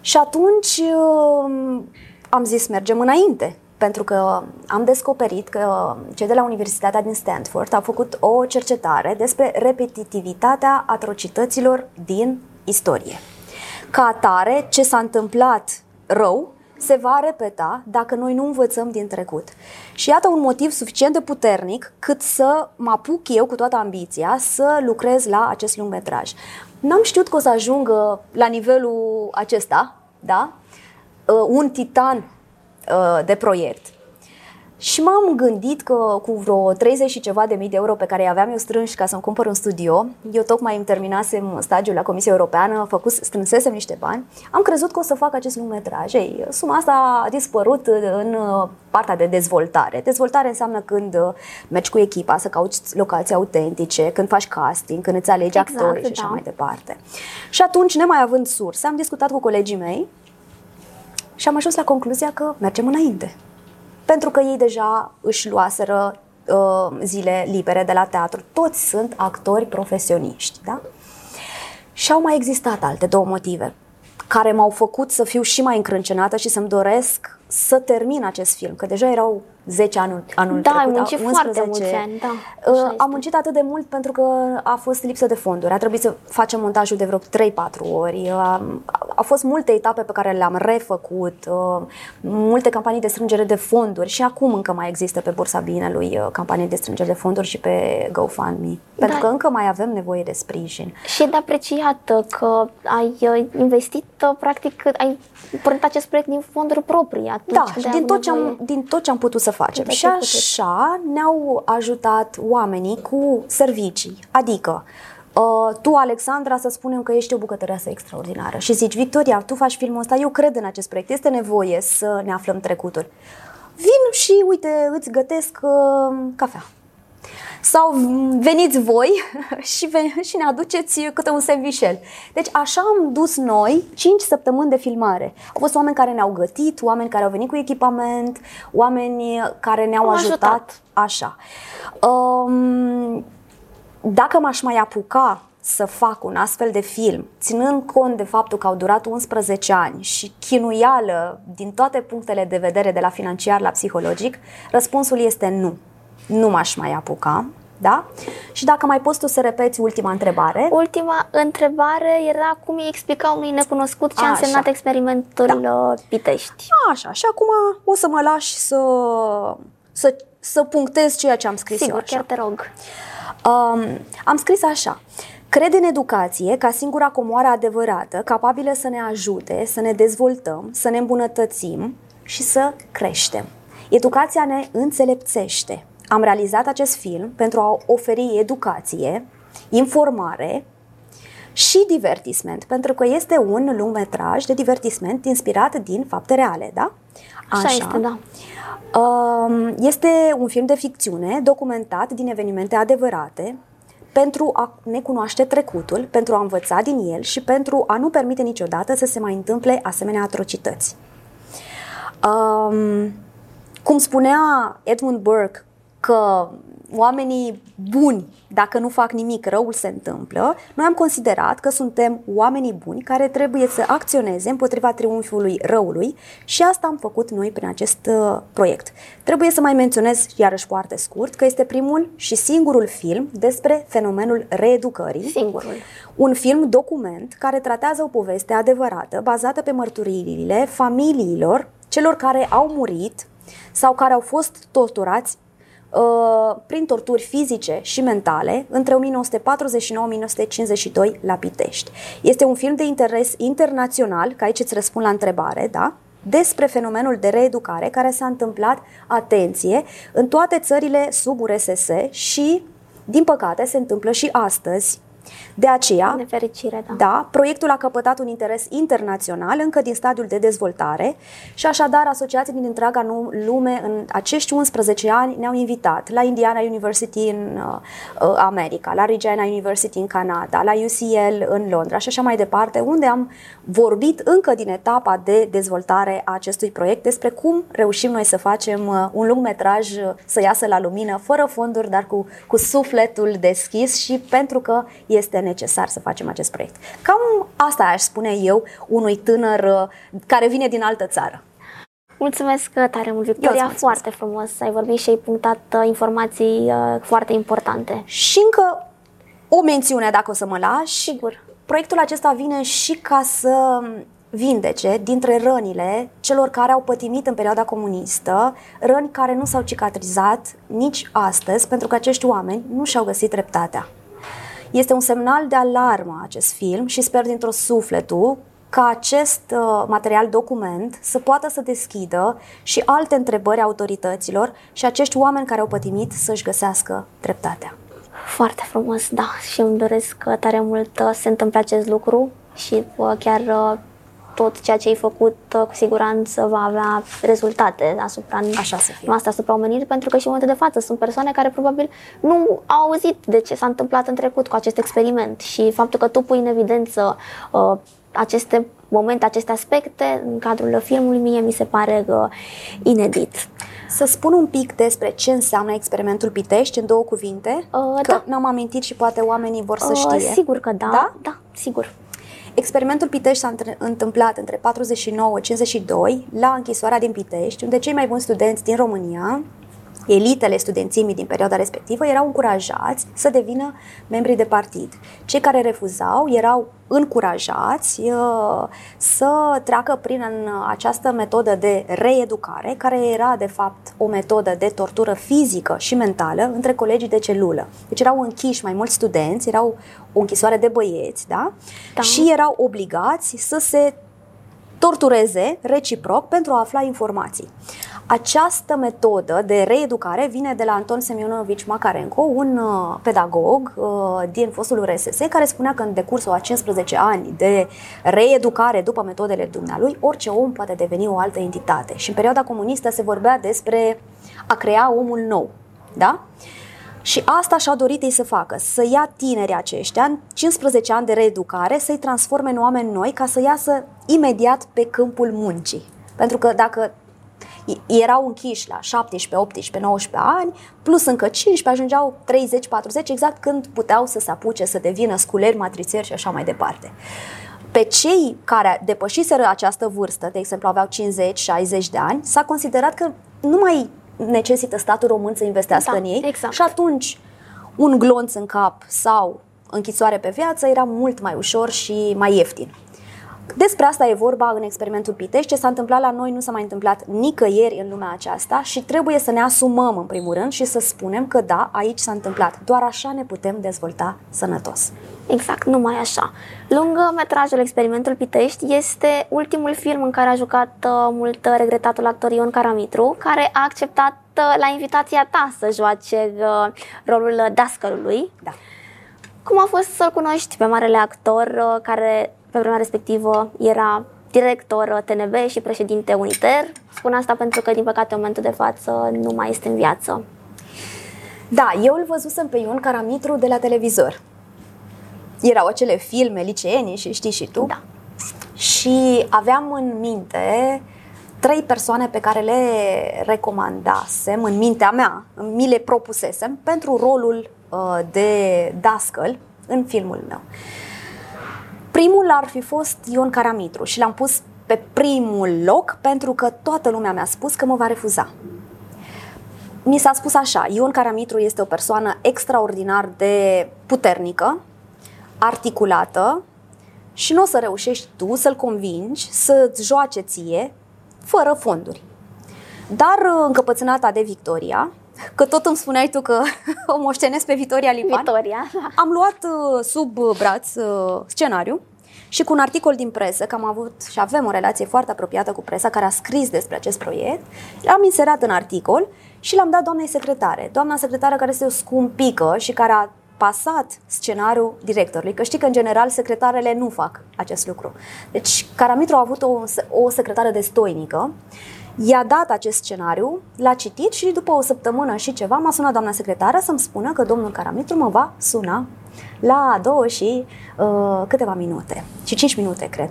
Și atunci uh, am zis mergem înainte, pentru că am descoperit că cei de la Universitatea din Stanford au făcut o cercetare despre repetitivitatea atrocităților din istorie. Ca atare, ce s-a întâmplat rău se va repeta dacă noi nu învățăm din trecut. Și iată un motiv suficient de puternic cât să mă apuc eu cu toată ambiția să lucrez la acest lungmetraj. N-am știut că o să ajung la nivelul acesta, da? Uh, Un titan uh, de proiect. Și m-am gândit că cu vreo 30 și ceva de mii de euro pe care îi aveam eu strânși ca să-mi cumpăr un studio, eu tocmai îmi terminasem stagiul la Comisia Europeană, făcut, strânsesem niște bani, am crezut că o să fac acest lungmetraj. Ei, suma asta a dispărut în uh, partea de dezvoltare. Dezvoltare înseamnă când uh, mergi cu echipa să cauți locații autentice, când faci casting, când îți alegi Exact, actorii și așa da. mai departe. Și atunci, nemai având surse, am discutat cu colegii mei și am ajuns la concluzia că mergem înainte. Pentru că ei deja își luaseră uh, zile libere de la teatru. Toți sunt actori profesioniști, da? Și au mai existat alte două motive care m-au făcut să fiu și mai încrâncenată și să-mi doresc să termin acest film, că deja erau 10 anul, anul Da, ai trecut, muncit 11. foarte mulți ani, da, Uh, așa Am este. muncit atât de mult pentru că a fost lipsă de fonduri. A trebuit să facem montajul de vreo 3-4 ori. Am- Au fost multe etape pe care le-am refăcut, uh, multe campanii de strângere de fonduri și acum încă mai există pe Bursa Binelui uh, campanii de strângere de fonduri și pe GoFundMe. Pentru Da. că încă mai avem nevoie de sprijin. Și e de apreciat uh, că ai uh, investit, uh, practic, ai pornit acest proiect din fonduri proprii atunci Da, când și ai din avut tot, ce nevoie. am, din tot ce am putut să facem. Din tot Și ce ai putut. așa ne-au ajutat oamenii cu servicii. Adică, uh, tu, Alexandra, să spunem că ești o bucătăreasă extraordinară și zici, Victoria, tu faci filmul ăsta, eu cred în acest proiect, este nevoie să ne aflăm trecutul. Vin și, uite, îți gătesc uh, cafea. Sau veniți voi și, ve- și ne aduceți câte un sandvișel. Deci așa am dus noi 5 săptămâni de filmare. Au fost oameni care ne-au gătit, oameni care au venit cu echipament, oameni care ne-au Au ajutat. ajutat. Așa. Um, dacă m-aș mai apuca să fac un astfel de film, ținând cont de faptul că au durat 11 ani și chinuială din toate punctele de vedere, de la financiar la psihologic, răspunsul este nu. Nu m-aș mai apuca, da? Și dacă mai poți tu să repeți ultima întrebare. Ultima întrebare era cum îi explica unui necunoscut ce a Așa. însemnat experimentul da. Pitești. Așa, și acum o să mă lași să, să, să punctez ceea ce am scris eu Sigur, așa. chiar te rog. Um, am scris așa. Cred în educație ca singura comoară adevărată, capabilă să ne ajute, să ne dezvoltăm, să ne îmbunătățim și să creștem. Educația ne înțelepțește. Am realizat acest film pentru a oferi educație, informare și divertisment, pentru că este un lungmetraj de divertisment inspirat din fapte reale, da? Așa, este, da. Um, Este un film de ficțiune documentat din evenimente adevărate pentru a ne cunoaște trecutul, pentru a învăța din el și pentru a nu permite niciodată să se mai întâmple asemenea atrocități. Um, cum spunea Edmund Burke că oamenii buni, dacă nu fac nimic, răul se întâmplă, noi am considerat că suntem oamenii buni care trebuie să acționeze împotriva triumfului răului și asta am făcut noi prin acest uh, proiect. Trebuie să mai menționez, iarăși foarte scurt, că este primul și singurul film despre fenomenul reeducării. Singurul. Un film document care tratează o poveste adevărată, bazată pe mărturiile familiilor celor care au murit sau care au fost torturați uh, prin torturi fizice și mentale între 1949-1952 la Pitești. Este un film de interes internațional, că aici îți răspund la întrebare, da? despre fenomenul de reeducare care s-a întâmplat, atenție, în toate țările sub URSS și, din păcate, se întâmplă și astăzi de aceea, Nefericire, da. da, proiectul a căpătat un interes internațional încă din stadiul de dezvoltare și așadar asociații din întreaga nu- lume în acești 11 ani ne-au invitat la Indiana University în uh, uh, America, la Regina University în Canada, la UCL în Londra și așa mai departe, unde am vorbit încă din etapa de dezvoltare a acestui proiect despre cum reușim noi să facem uh, un lung metraj uh, să iasă la lumină, fără fonduri, dar cu, cu sufletul deschis și pentru că este necesar să facem acest proiect. Cam asta aș spune eu unui tânăr uh, care vine din altă țară. Mulțumesc tare mult, Eu îți Victoria, mulțumesc. foarte frumos. Ai vorbit și ai punctat uh, informații uh, foarte importante. Și încă o mențiune, dacă o să mă lași. Sigur. Proiectul acesta vine și ca să vindece dintre rănile celor care au pătimit în perioada comunistă, răni care nu s-au cicatrizat nici astăzi, pentru că acești oameni nu și-au găsit dreptatea. Este un semnal de alarmă acest film și sper dintr-o sufletul ca acest uh, material document să poată să deschidă și alte întrebări autorităților și acești oameni care au pătimit să-și găsească dreptatea. Foarte frumos, da. Și îmi doresc uh, tare mult uh, să se întâmple acest lucru și uh, chiar uh, tot ceea ce ai făcut uh, cu siguranță va avea rezultate asupra Așa să fie. noastră, asupra omenirii, pentru că și în momentul de față sunt persoane care probabil nu au auzit de ce s-a întâmplat în trecut cu acest experiment și faptul că tu pui în evidență uh, aceste momente, aceste aspecte în cadrul filmului, mie mi se pare uh, inedit. Să spun un pic despre ce înseamnă experimentul Pitești în două cuvinte, Uh, că da. n-am amintit și poate oamenii vor să Uh, știe. Sigur că da, Da? da, sigur. Experimentul Pitești s-a între- întâmplat între 49-52 la închisoarea din Pitești, unde cei mai buni studenți din România, elitele studențimii din perioada respectivă, erau încurajați să devină membri de partid. Cei care refuzau erau încurajați uh, să treacă prin în această metodă de reeducare, care era de fapt o metodă de tortură fizică și mentală între colegii de celulă. Deci erau închiși mai mulți studenți, erau o închisoare de băieți, da? Da. Și erau obligați să se tortureze reciproc pentru a afla informații. Această metodă de reeducare vine de la Anton Semionovici Makarenko, un uh, pedagog uh, din fostul URSS, care spunea că în decursul a 15 ani de reeducare după metodele dumnealui, orice om poate deveni o altă entitate. Și în perioada comunistă se vorbea despre a crea omul nou. Da? Și asta și-a dorit ei să facă, să ia tinerii aceștia în 15 ani de reeducare, să-i transforme în oameni noi ca să iasă imediat pe câmpul muncii. Pentru că dacă i- erau închiși la 17, 18, 19 ani, plus încă 15, ajungeau 30, 40, exact când puteau să se apuce să devină sculeri, matrițieri și așa mai departe. Pe cei care depășiseră această vârstă, de exemplu aveau 50-60 de ani, s-a considerat că nu mai necesită statul român să investească Da, în ei exact. și atunci un glonț în cap sau închisoare pe viață era mult mai ușor și mai ieftin. Despre asta e vorba în experimentul Pitești. Ce s-a întâmplat la noi nu s-a mai întâmplat nicăieri în lumea aceasta și trebuie să ne asumăm în primul rând și să spunem că da, aici s-a întâmplat. Doar așa ne putem dezvolta sănătos. Exact, numai așa. Lângă metrajul Experimentul Pitești este ultimul film în care a jucat uh, mult uh, regretatul actor Ion Caramitru, care a acceptat uh, la invitația ta să joace uh, rolul uh, dascălului. Da. Cum a fost să-l cunoști pe marele actor uh, care pe vremea respectivă era director uh, TNB și președinte Uniter? Spun asta pentru că, din păcate, în momentul de față nu mai este în viață. Da, eu îl văzusem pe Ion Caramitru de la televizor. Erau acele filme liceenii și știi și tu. Da. Și aveam în minte trei persoane pe care le recomandasem în mintea mea, mi le propusesem pentru rolul uh, de dascăl în filmul meu. Primul ar fi fost Ion Caramitru și l-am pus pe primul loc pentru că toată lumea mi-a spus că mă va refuza. Mi s-a spus așa, Ion Caramitru este o persoană extraordinar de puternică, articulată și nu o să reușești tu să-l convingi să-ți joace ție fără fonduri. Dar încăpățânata de Victoria, că tot îmi spuneai tu că o moștenesc pe Victoria Lipan, Victoria, da. am luat uh, sub braț uh, scenariu și cu un articol din presă, că am avut și avem o relație foarte apropiată cu presa care a scris despre acest proiect, l-am inserat în articol și l-am dat doamnei secretare. Doamna secretară care este o scumpică și care a pasat scenariul directorului, că știi că în general secretarele nu fac acest lucru. Deci Caramitru a avut o, o secretară destoinică, i-a dat acest scenariu, l-a citit și după o săptămână și ceva m-a sunat doamna secretară să-mi spună că domnul Caramitru mă va suna la două și uh, câteva minute, și cinci minute, cred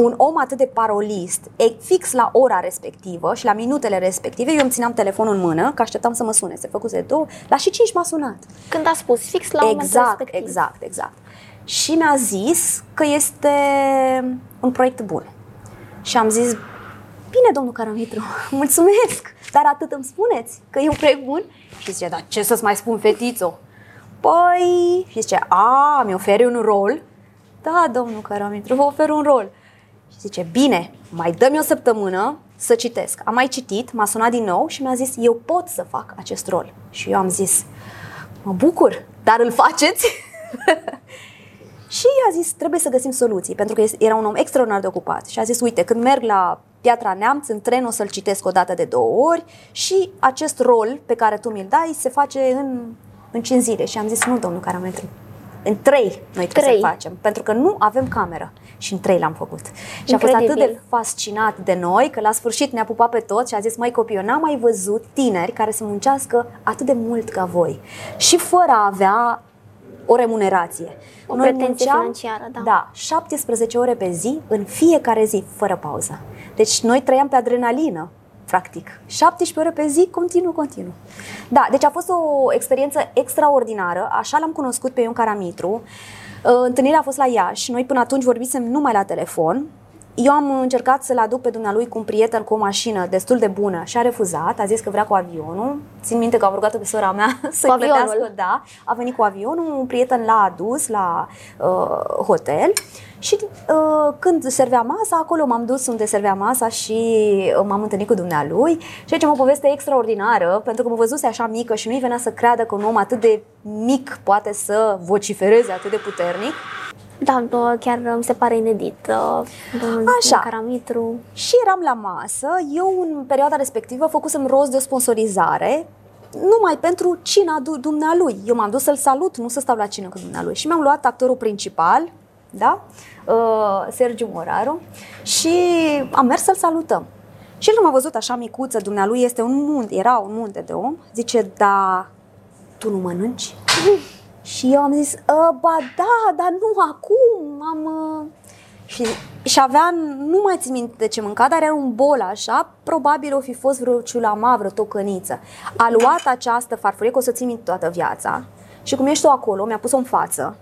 un om atât de parolist, e fix la ora respectivă și la minutele respective, eu îmi țineam telefonul în mână, că așteptam să mă sune, se făcuse două, la și cinci m-a sunat. Când a spus, fix la exact, momentul respectiv. Exact, exact. Și mi-a zis că este un proiect bun. Și am zis, bine, domnul Caramitru, mulțumesc, dar atât îmi spuneți, că e un proiect bun? Și zice, dar ce să-ți mai spun, fetițo? Păi, și zice, a, mi oferi un rol? Da, domnul Caramitru, vă ofer un rol. Și zice, bine, mai dă-mi o săptămână să citesc. Am mai citit, m-a sunat din nou și mi-a zis, eu pot să fac acest rol. Și eu am zis, mă bucur, dar îl faceți? și a zis, trebuie să găsim soluții, pentru că era un om extraordinar de ocupat. Și a zis, uite, când merg la Piatra Neamț, în tren o să-l citesc o dată de două ori și acest rol pe care tu mi-l dai se face în, în cinci zile. Și am zis, nu, domnul Carametru, în trei noi trebuie Trei. să facem, pentru că nu avem cameră. Și în trei l-am făcut. Și a fost Incredibil. atât de fascinat de noi că la sfârșit ne-a pupat pe toți și a zis, mai copii, eu n-am mai văzut tineri care să muncească atât de mult ca voi. Și fără a avea o remunerație. O pretenție financiară, da. Da, 17 ore pe zi, în fiecare zi, fără pauză. Deci noi trăiam pe adrenalină, practic. 17 ore pe zi, continuu, continuu. Da, deci a fost o experiență extraordinară, așa l-am cunoscut pe Ion Caramitru. Uh, Întâlnirea a fost la Iași, noi până atunci vorbisem numai la telefon. Eu am încercat să-l aduc pe dumnealui cu un prieten cu o mașină destul de bună și a refuzat, a zis că vrea cu avionul. Țin minte că am rugat-o pe sora mea să-i avionul. plătească, da. A venit cu avionul, un prieten l-a adus la uh, hotel și uh, când servea masa, acolo m-am dus unde servea masa și uh, m-am întâlnit cu dumnealui. Și aici am o poveste extraordinară, pentru că mă văzuse așa mică și nu-i venea să creadă că un om atât de mic poate să vocifereze atât de puternic. Da, bă, chiar mi se pare inedit. uh, Domnul Așa. Caramitru. Și eram la masă, eu în perioada respectivă făcusem rost de o sponsorizare numai pentru cina du- dumnealui. Eu m-am dus să-l salut, nu să stau la cină cu dumnealui. Și mi-am luat actorul principal, da? Uh, Sergiu Moraru, și am mers să-l salutăm. Și el când m-a văzut așa micuță, dumnealui este un munte, era un munte de om, zice, da, tu nu mănânci? Și eu am zis, "Ă, ba da, dar nu acum, am... uh." Și, și avea, nu mai țin minte de ce mânca, dar era un bol așa, probabil o fi fost vreo ciulama, vreo tocăniță. A luat această farfurie, că o să țin minte toată viața, și cum ești tu acolo, mi-a pus-o în față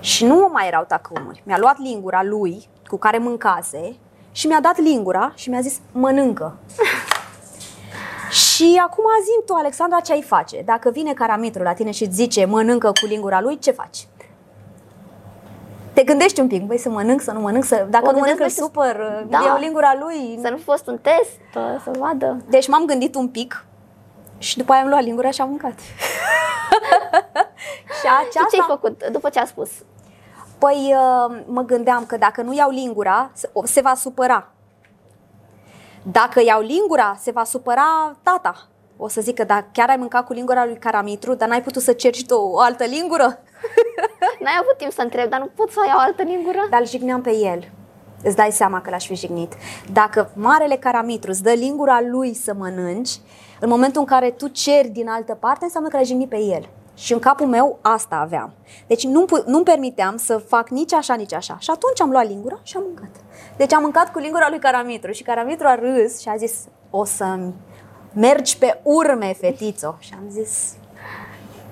și nu mai erau tacâmuri. Mi-a luat lingura lui, cu care mâncase, și mi-a dat lingura și mi-a zis, mănâncă. Și acum zi tu, Alexandra, ce ai face? Dacă vine caramitru la tine și îți zice mănâncă cu lingura lui, ce faci? Te gândești un pic, băi, să mănânc, să nu mănânc, să, dacă Mă nu mănânc îl gândesc, băi, să- supăr, Da. da. iau lingura lui. Să nu fi fost un test, uh, să vadă. Deci m-am gândit un pic și după aia am luat lingura și am mâncat. și Și aceasta... ce ai făcut după ce a spus? Păi uh, mă gândeam că dacă nu iau lingura, se- o- se va supăra. Dacă iau lingura, se va supăra tata. O să zică, dar chiar ai mâncat cu lingura lui Caramitru, dar n-ai putut să ceri și tu o altă lingură? N-ai avut timp să întreb, dar nu pot să iau altă lingură? Dar îl jigneam pe el. Îți dai seama că l-aș fi jignit. Dacă marele Caramitru îți dă lingura lui să mănânci, în momentul în care tu ceri din altă parte, înseamnă că l-ai jignit pe el. Și în capul meu asta aveam. Deci nu, nu-mi permiteam să fac nici așa, nici așa. Și atunci am luat lingura și am mâncat. Deci am mâncat cu lingura lui Caramitru și Caramitru a râs și a zis o să mergi pe urme, fetițo. Și am zis,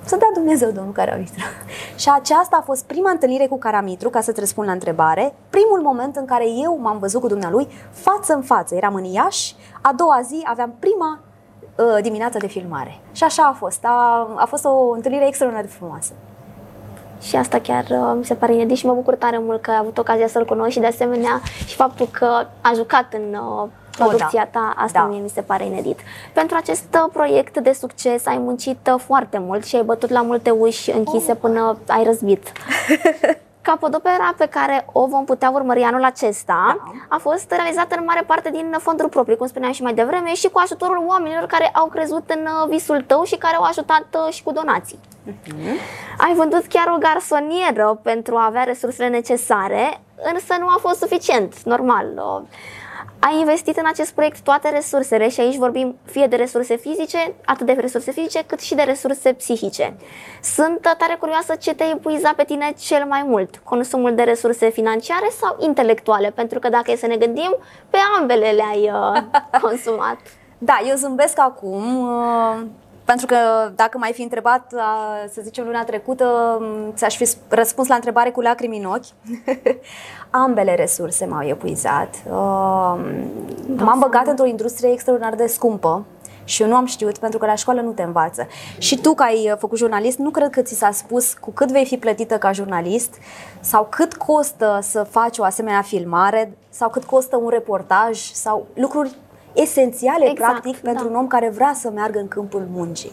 să dea Dumnezeu, domnul Caramitru. și aceasta a fost prima întâlnire cu Caramitru, ca să-ți răspund la întrebare, primul moment în care eu m-am văzut cu dumnealui față în față. Eram în Iași, a doua zi aveam prima uh, dimineață de filmare. Și așa a fost. A, a fost o întâlnire extraordinar de frumoasă. Și asta chiar uh, mi se pare inedit și mă bucur tare mult că ai avut ocazia să-l cunoști și de asemenea și faptul că a jucat în uh, producția da. ta, asta da. mie mi se pare inedit. Pentru acest uh, proiect de succes ai muncit uh, foarte mult și ai bătut la multe uși închise oh. până ai răzbit. Capodopera pe care o vom putea urmări anul acesta da. a fost realizată în mare parte din fonduri proprii, cum spuneam și mai devreme, și cu ajutorul oamenilor care au crezut în uh, visul tău și care au ajutat și cu donații. Uh-huh. Ai vândut chiar o garsonieră pentru a avea resursele necesare, însă nu a fost suficient, normal ai investit în acest proiect toate resursele și aici vorbim fie de resurse fizice, atât de resurse fizice, cât și de resurse psihice. Sunt tare curioasă ce te epuiza pe tine cel mai mult, consumul de resurse financiare sau intelectuale, pentru că dacă e să ne gândim, pe ambele le-ai uh, consumat. Da, eu zâmbesc acum. Uh pentru că dacă m-ai fi întrebat, să zicem, luna trecută, ți-aș fi răspuns la întrebare cu lacrimi în ochi. Ambele resurse m-au epuizat. M-am băgat într-o industrie extraordinar de scumpă, și eu nu am știut pentru că la școală nu te învață. Și tu, că ai făcut jurnalist, nu cred că ți s-a spus cu cât vei fi plătită ca jurnalist sau cât costă să faci o asemenea filmare sau cât costă un reportaj sau lucruri esențiale, exact, practic, da. pentru un om care vrea să meargă în câmpul muncii.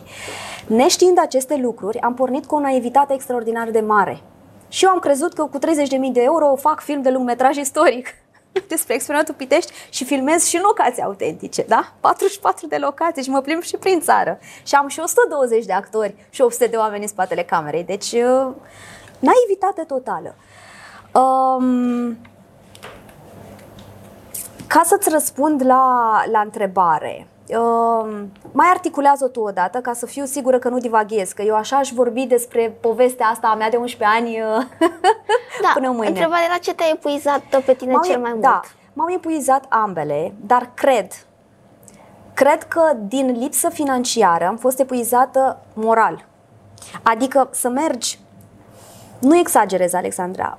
Neștiind aceste lucruri, am pornit cu o naivitate extraordinar de mare. Și eu am crezut că cu 30.000 de euro fac film de lungmetraj istoric despre experimentul Pitești și filmez și în locații autentice, da? 44 de locații și mă plimb și prin țară. Și am și 120 de actori și 800 de oameni în spatele camerei. Deci, uh, naivitate totală. Um, ca să-ți răspund la, la întrebare, uh, mai articulează-o tu odată ca să fiu sigură că nu divaghez, că eu așa aș vorbi despre povestea asta a mea de 11 ani uh, da, până mâine. Întrebarea era ce te-a epuizat pe tine m-au, cel mai mult? Da, m-au epuizat ambele, dar cred, cred că din lipsă financiară am fost epuizată moral. Adică să mergi, nu exagerez, Alexandra,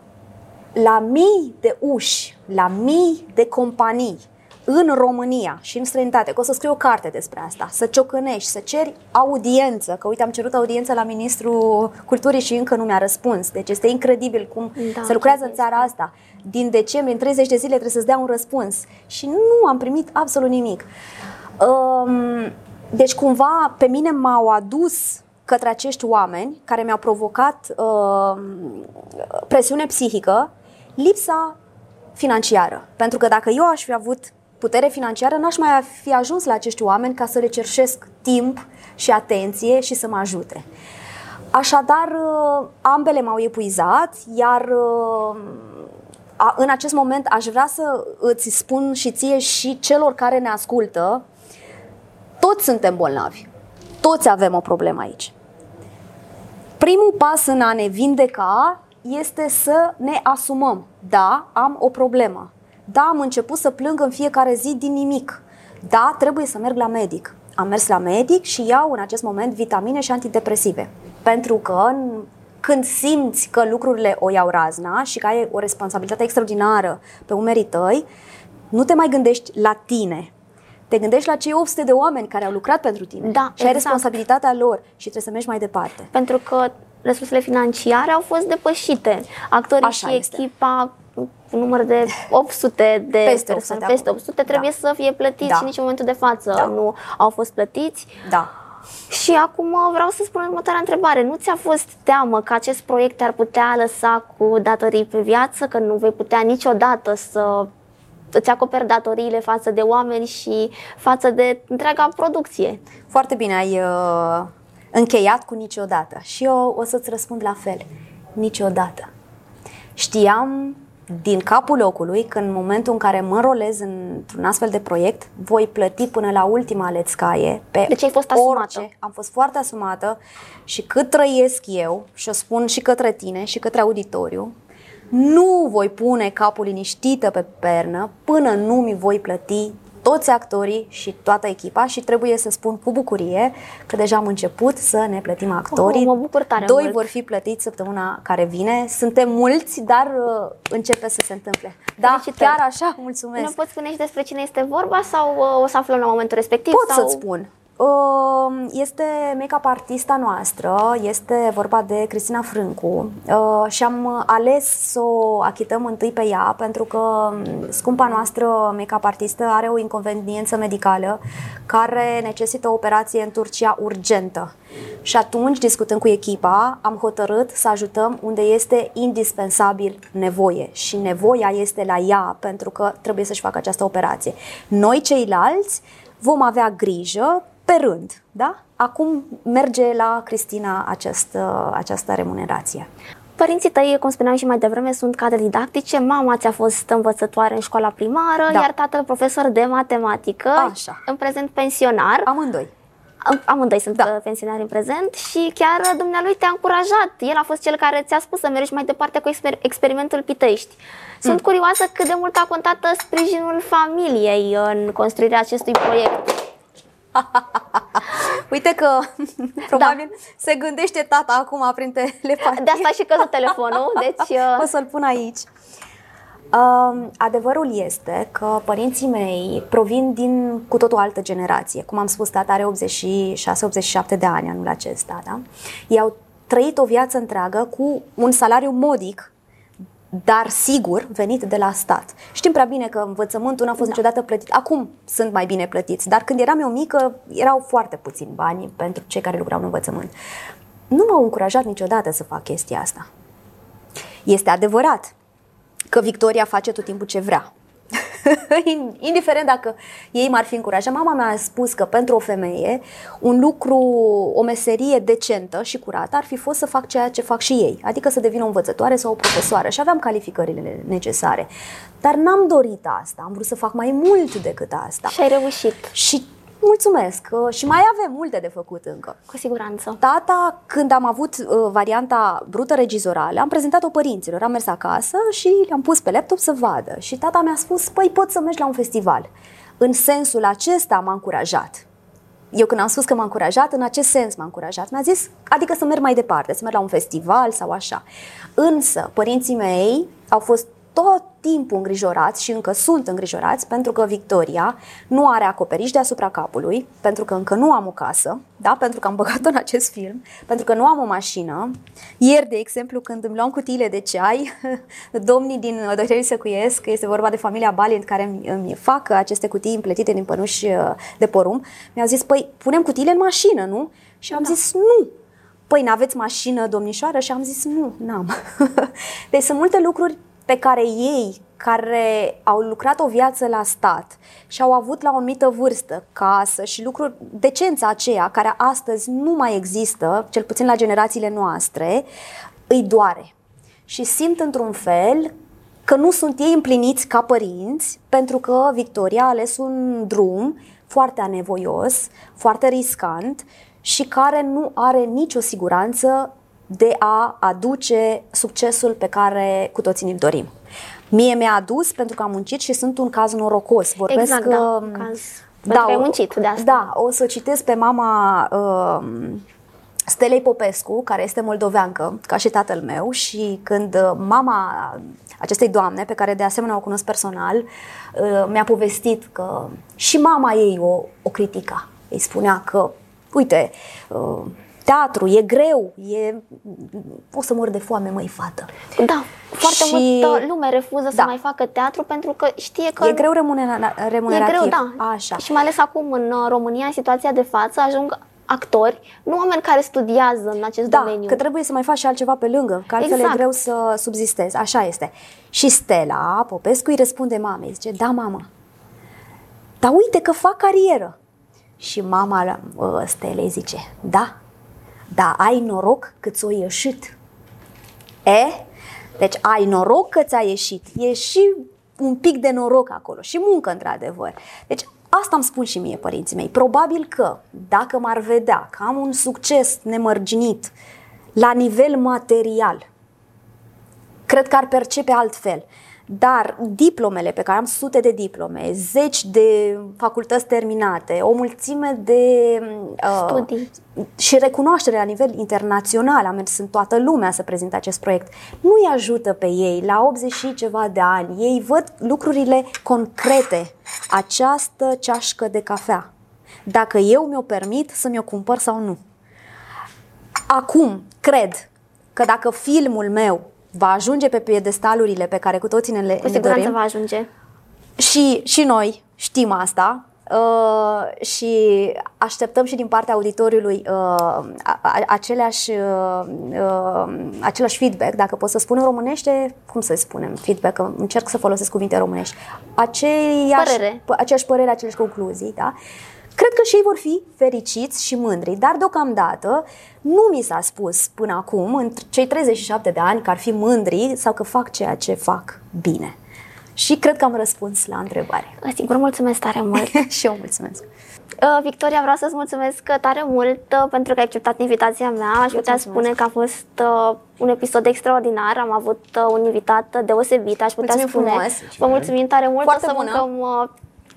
la mii de uși, la mii de companii în România și în străinătate, că o să scriu o carte despre asta, să ciocănești, să ceri audiență, că uite am cerut audiență la Ministrul Culturii și încă nu mi-a răspuns. Deci este incredibil cum da, se lucrează în țara asta. Din decembrie, în 30 de zile trebuie să-ți dea un răspuns. Și nu am primit absolut nimic. Um, deci cumva pe mine m-au adus către acești oameni care mi-au provocat uh, presiune psihică lipsa financiară. Pentru că dacă eu aș fi avut putere financiară, n-aș mai fi ajuns la acești oameni ca să le cerșesc timp și atenție și să mă ajute. Așadar, uh, ambele m-au epuizat, iar uh, în acest moment aș vrea să îți spun și ție și celor care ne ascultă, toți suntem bolnavi. Toți avem o problemă aici. Primul pas în a ne vindeca este să ne asumăm. Da, am o problemă. Da, am început să plâng în fiecare zi din nimic. Da, trebuie să merg la medic. Am mers la medic și iau în acest moment vitamine și antidepresive. Pentru că când simți că lucrurile o iau razna și că ai o responsabilitate extraordinară pe umerii tăi, nu te mai gândești la tine, te gândești la cei 800 de oameni care au lucrat pentru tine da, și exact. ai responsabilitatea lor și trebuie să mergi mai departe. Pentru că resursele financiare au fost depășite. Actorii Așa și este. echipa număr de 800 de peste 800, peste 800 trebuie da. să fie plătiți da. și nici în momentul de față da. nu au fost plătiți. Da. Și acum vreau să spun următoarea întrebare. Nu ți-a fost teamă că acest proiect te-ar putea lăsa cu datorii pe viață, că nu vei putea niciodată să îți acoperi datoriile față de oameni și față de întreaga producție? Foarte bine ai uh, încheiat cu niciodată. Și eu o să-ți răspund la fel. Niciodată. Știam din capul locului, că în momentul în care mă rolez într-un astfel de proiect, voi plăti până la ultima lețcaie pe Deci ai fost asumată. orice. Am fost foarte asumată și cât trăiesc eu, și o spun și către tine și către auditoriu, nu voi pune capul liniștită pe pernă până nu mi voi plăti toți actorii și toată echipa și trebuie să spun cu bucurie că deja am început să ne plătim actorii. Oh, mă bucur tare Doi mult. vor fi plătiți săptămâna care vine. Suntem mulți, dar uh, începe să se întâmple. Da, Felicitări. chiar așa, mulțumesc. Ne poți spune și despre cine este vorba sau uh, o să aflăm la momentul respectiv? Pot sau... să-ți spun. Uh, Este make-up artista noastră, este vorba de Cristina Frâncu uh, și am ales să o achităm întâi pe ea pentru că um, scumpa noastră make-up artistă are o inconveniență medicală care necesită o operație în Turcia urgentă. Și atunci, discutând cu echipa, am hotărât să ajutăm unde este indispensabil nevoie și nevoia este la ea pentru că trebuie să-și facă această operație. Noi ceilalți vom avea grijă pe rând, da? Acum merge la Cristina această, această remunerație. Părinții tăi, cum spuneam și mai devreme, sunt cadre didactice. Mama ți-a fost învățătoare în școala primară, Da. iar tatăl profesor de matematică, Așa. în prezent pensionar. Amândoi. Am- Amândoi sunt Da. da. pensionari în prezent și chiar dumnealui te-a încurajat. El a fost cel care ți-a spus să mergi mai departe cu exper- experimentul Pitești. Sunt Mm. curioasă cât de mult a contat sprijinul familiei în construirea acestui proiect. Uite că probabil se gândește tata acum prin telefon. De asta a și căzut telefonul, deci... uh, O să-l pun aici. Um, adevărul este că părinții mei provin din cu tot o altă generație. Cum am spus, tata are 86-87 de ani anul acesta. Da? Ei au trăit o viață întreagă cu un salariu modic, dar sigur venit de la stat. Știm prea bine că învățământul n-a fost da. niciodată plătit. Acum sunt mai bine plătiți, dar când eram eu mică, erau foarte puțini bani pentru cei care lucrau în învățământ. Nu m-au încurajat niciodată să fac chestia asta. Este adevărat că Victoria face tot timpul ce vrea. Indiferent dacă ei m-ar fi încurajat, mama mea a spus că pentru o femeie un lucru, o meserie decentă și curată ar fi fost să fac ceea ce fac și ei, adică să devină o învățătoare sau o profesoară și aveam calificările necesare. Dar n-am dorit asta, am vrut să fac mai mult decât asta. Și ai reușit, Și mulțumesc uh, și mai avem multe de făcut încă. cu siguranță. Tata, când am avut uh, varianta brută regizorală, am prezentat-o părinților. Am mers acasă și le-am pus pe laptop să vadă. Și tata mi-a spus, păi poți să mergi la un festival. În sensul acesta m-a încurajat. Eu când am spus că m-a încurajat, în acest sens m-a încurajat. Mi-a zis, adică să merg mai departe, să merg la un festival sau așa. Însă, părinții mei au fost tot timpul îngrijorați și încă sunt îngrijorați pentru că Victoria nu are acoperiș deasupra capului, pentru că încă nu am o casă, da? pentru că am băgat-o în acest film, pentru că nu am o mașină. Ieri, de exemplu, când îmi luam cutiile de ceai, domnii din Dr. Săcuiesc, este vorba de familia Balint care îmi, îmi fac aceste cutii împletite din pănuși uh, de porumb, mi-au zis, păi punem cutiile în mașină, nu? Și am da. zis, nu, Păi, n-aveți mașină, domnișoară? Și am zis, nu, n-am. deci sunt multe lucruri pe care ei, care au lucrat o viață la stat și au avut la o anumită vârstă casă și lucruri, decența aceea, care astăzi nu mai există, cel puțin la generațiile noastre, îi doare. Și simt într-un fel că nu sunt ei împliniți ca părinți, pentru că Victoria a ales un drum foarte anevoios, foarte riscant și care nu are nicio siguranță de a aduce succesul pe care cu toții ne-l dorim. Mie mi-a adus pentru că am muncit și sunt un caz norocos. Vorbesc Exact, da, uh, un caz. Pentru că ai muncit de asta. Da, o să citesc pe mama uh, Stelei Popescu, care este moldoveancă, ca și tatăl meu, și când uh, mama acestei doamne, pe care de asemenea o cunosc personal, uh, mi-a povestit că și mama ei o, o critica. Îi spunea că, uite, uh, teatru, e greu, e... o să mor de foame, măi, fată. Da, foarte Și- multă lume refuză să Da. mai facă teatru pentru că știe că E greu remunera- E remunerativ. greu, da. Așa. Și mai ales acum în uh, România, în situația de față, ajung actori, nu oameni care studiază în acest Da, domeniu. că trebuie să mai faci și altceva pe lângă, că altfel Exact. e greu să subzistezi. Așa este. Și Stella Popescu îi răspunde mamei, zice, da, mamă, dar uite că fac carieră. Și mama uh, Stelei zice, da, dar ai noroc că ți-o ieșit. E? Deci ai noroc că ți-a ieșit. E și un pic de noroc acolo și muncă într-adevăr. Deci asta îmi spun și mie părinții mei. Probabil că dacă m-ar vedea că am un succes nemărginit la nivel material, cred că ar percepe altfel. Dar diplomele pe care am sute de diplome, zeci de facultăți terminate, o mulțime de uh, studii și recunoaștere la nivel internațional, am mers în toată lumea să prezinte acest proiect, nu îi ajută pe ei la 80 și ceva de ani. Ei văd lucrurile concrete, această ceașcă de cafea. Dacă eu mi-o permit să mi-o cumpăr sau nu. Acum, cred că dacă filmul meu va ajunge pe piedestalurile pe care cu toții ne le Cu siguranță dorim, va ajunge. Și, și noi știm asta uh, și așteptăm și din partea auditoriului uh, aceleași, uh, uh, același feedback, dacă pot să spun în românește, cum să spunem feedback, încerc să folosesc cuvinte românești, aceiași, părere. aceeași părere, aceleași concluzii, da? Cred că și ei vor fi fericiți și mândri, dar deocamdată nu mi s-a spus până acum, în cei 37 de ani, că ar fi mândri sau că fac ceea ce fac bine. Și cred că am răspuns la întrebare. Sigur, mulțumesc tare mult. și eu mulțumesc. Uh, Victoria, vreau să-ți mulțumesc tare mult uh, pentru că ai acceptat invitația mea. Aș putea spune că a fost uh, un episod extraordinar. Am avut un invitat deosebit, aș putea Mulțumim spune. Frumos. Vă mulțumim tare mult. Foarte o să bună. mâncăm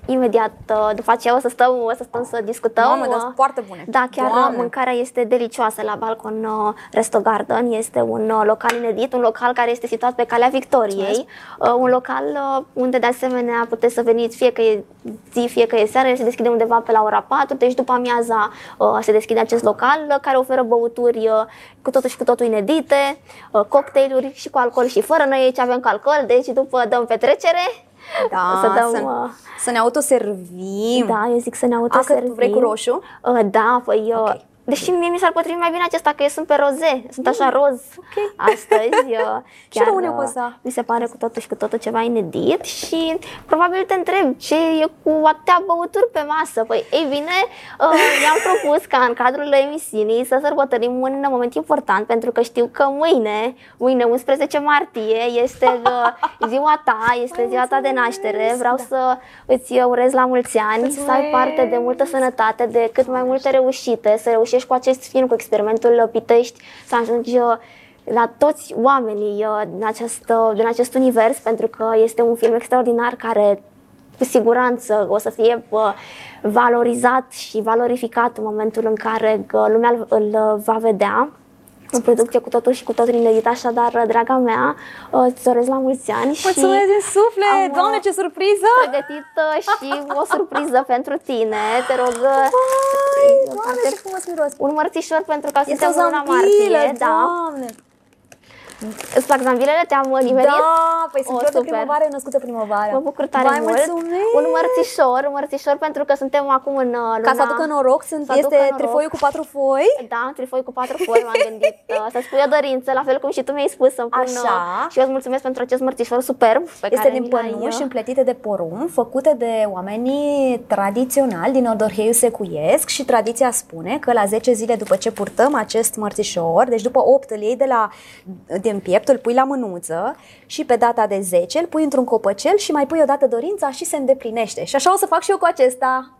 imediat după aceea o să stăm, o să stăm să discutăm. Doamne, dar foarte bune. Da, chiar Doamne. mâncarea este delicioasă la Balcon uh, Resto Garden. Este un uh, local inedit, un local care este situat pe Calea Victoriei. Uh, un local uh, unde de asemenea puteți să veniți fie că e zi, fie că e seară. El se deschide undeva pe la ora 4, deci după amiaza uh, se deschide acest local uh, care oferă băuturi uh, cu totul și cu totul inedite, uh, cocktailuri și cu alcool și fără. Noi aici avem cu alcool, deci după dăm petrecere. Da, să, dăm, să, uh, să ne autoservim. Da, eu zic să ne A, autoservim. că vrei cu roșu? Uh, da, păi... Uh, Ok. Deși mie mi s-ar potrivi mai bine acesta, că eu sunt pe roze, sunt așa roz astăzi. uh, Ce rău ne-o cu asta? uh, Mi se pare cu totul și cu totul ceva inedit și probabil te întreb ce e cu atâtea băuturi pe masă. Păi, ei bine, uh, mi-am propus ca în cadrul emisiunii să sărbătorim un moment important, pentru că știu că mâine, mâine 11 martie, este uh, ziua ta, este ziua ta de naștere. Vreau să îți urez la mulți ani, să ai parte de multă sănătate, de cât mai multe reușite, să reușești cu acest film, cu experimentul Pitești, să ajungi uh, la toți oamenii uh, din acest, uh, din acest univers, pentru că este un film extraordinar care cu siguranță o să fie uh, valorizat și valorificat în momentul în care uh, lumea îl, îl va vedea. O producție cu totul și cu totul inedit, așadar, draga mea, uh, îți doresc la mulți ani și Mulțumesc din suflet! am, uh, Doamne, ce surpriză! pregătit uh, și o surpriză pentru tine. Te rog, uh, Vai, Doamne, parte- ce frumos miros! un mărțișor pentru că Este suntem o în luna zambilă, martie. Da. Doamne! Îți plac zambilele? Te-am uh, nimerit? Da, păi sunt O, flori de super. primăvară, eu născută primăvară. Mă bucur tare Vai, mult. mulțumesc! Un mărțișor, un mărțișor pentru că suntem acum în uh, luna... Ca să aducă noroc, sunt, Să aducă este noroc. trifoiul cu patru foi. Da, trifoi cu patru foi, m-am gândit uh, să spui o dorință, la fel cum și tu mi-ai spus să pun... Așa. Uh, și eu îți mulțumesc pentru acest mărțișor superb pe Este care din mi l-ai, pănuși uh, împletite de porumb, făcute de oamenii tradiționali din Odorheiu Secuiesc și tradiția spune că la 10 zile după ce purtăm acest mărțișor, deci după 8 îl iei de la, din piept, îl pui la mânuță și pe data de 10 îl pui într-un copăcel și mai pui o dată dorința și se îndeplinește. Și așa o să fac și eu cu acesta.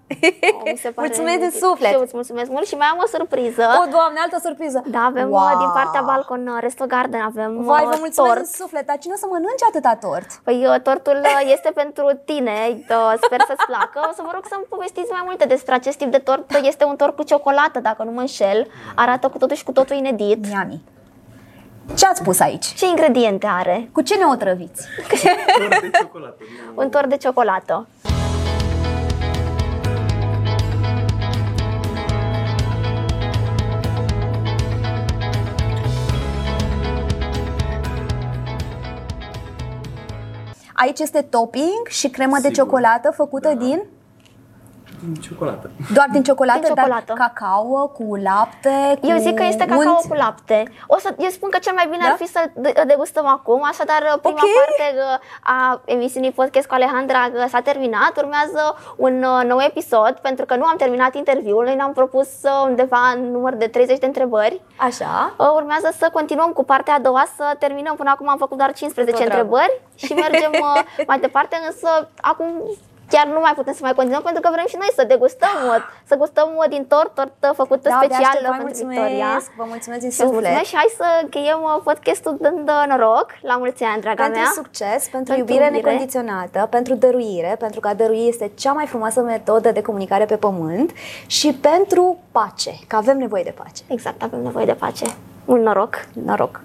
Oh, mi se pare Mulțumesc din Și suflet! eu îți mulțumesc mult și mai am o surpriză. O, Doamne, altă surpriză! Da, avem wow. uh, din partea Balcon uh, Resto Garden, avem Vai, uh, vă mulțumesc tort. din suflet, dar cine o să mănânce atâta tort? Păi uh, tortul uh, este pentru tine, uh, sper să-ți placă. O să vă rog să-mi povestiți mai multe despre acest tip de tort. Este un tort cu ciocolată, dacă nu mă înșel. Arată cu totul și cu totul inedit. Miami. Ce ați pus aici? Ce ingrediente are? Cu ce ne otrăviți? Tort de ciocolată. nu- Un tort de ciocolată. Aici este topping și cremă de Sigur. ciocolată făcută Da. din... din ciocolată. Doar din ciocolată, Din ciocolată. dar cacao cu lapte, cu Eu zic că este unt? cacao cu lapte. O să, eu spun că cel mai bine Da? ar fi să de- degustăm acum, așadar prima Ok. parte uh, a emisiunii podcast cu Alejandra uh, s-a terminat, urmează un uh, nou episod, pentru că nu am terminat interviul, noi ne-am propus uh, undeva în număr de 30 de întrebări. Așa. Uh, Urmează să continuăm cu partea a doua, să terminăm. Până acum am făcut doar 15 Tot dragul. întrebări și mergem uh, mai departe, însă acum chiar nu mai putem să mai continuăm pentru că vrem și noi să degustăm, uh, să gustăm uh, din tort, tortă făcută Da, abia specială aștept. Vă pentru mulțumesc, Victoria. vă mulțumesc din Și îți mulțumesc suflet. și hai să încheiem uh, podcastul dând uh, noroc. La mulți ani, draga Pentru mea. succes, pentru, Pentru iubire iubire. necondiționată, pentru dăruire, pentru că a dărui este cea mai frumoasă metodă de comunicare pe pământ și pentru pace, că avem nevoie de pace. Exact, avem nevoie de pace. Mult noroc. Noroc!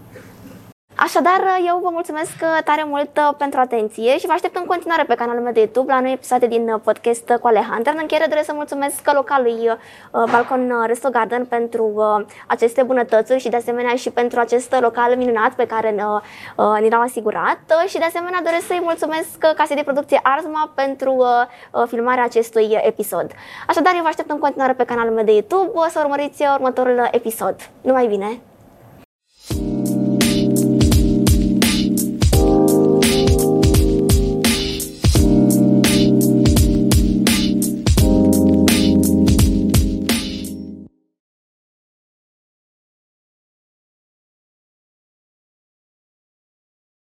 Așadar, eu vă mulțumesc uh, tare mult uh, pentru atenție și vă aștept în continuare pe canalul meu de YouTube la noi episoade din uh, podcast uh, cu Alejandra. În încheiere doresc să mulțumesc localului uh, Balcon uh, Resto Garden pentru uh, aceste bunătățuri și de asemenea și pentru acest local minunat pe care uh, uh, ni l-au asigurat Uh, și de asemenea doresc să-i mulțumesc uh, casei de producție Arzma pentru uh, uh, filmarea acestui uh, episod. Așadar, eu vă aștept în continuare pe canalul meu de YouTube uh, să urmăriți uh, următorul uh, episod. Numai bine!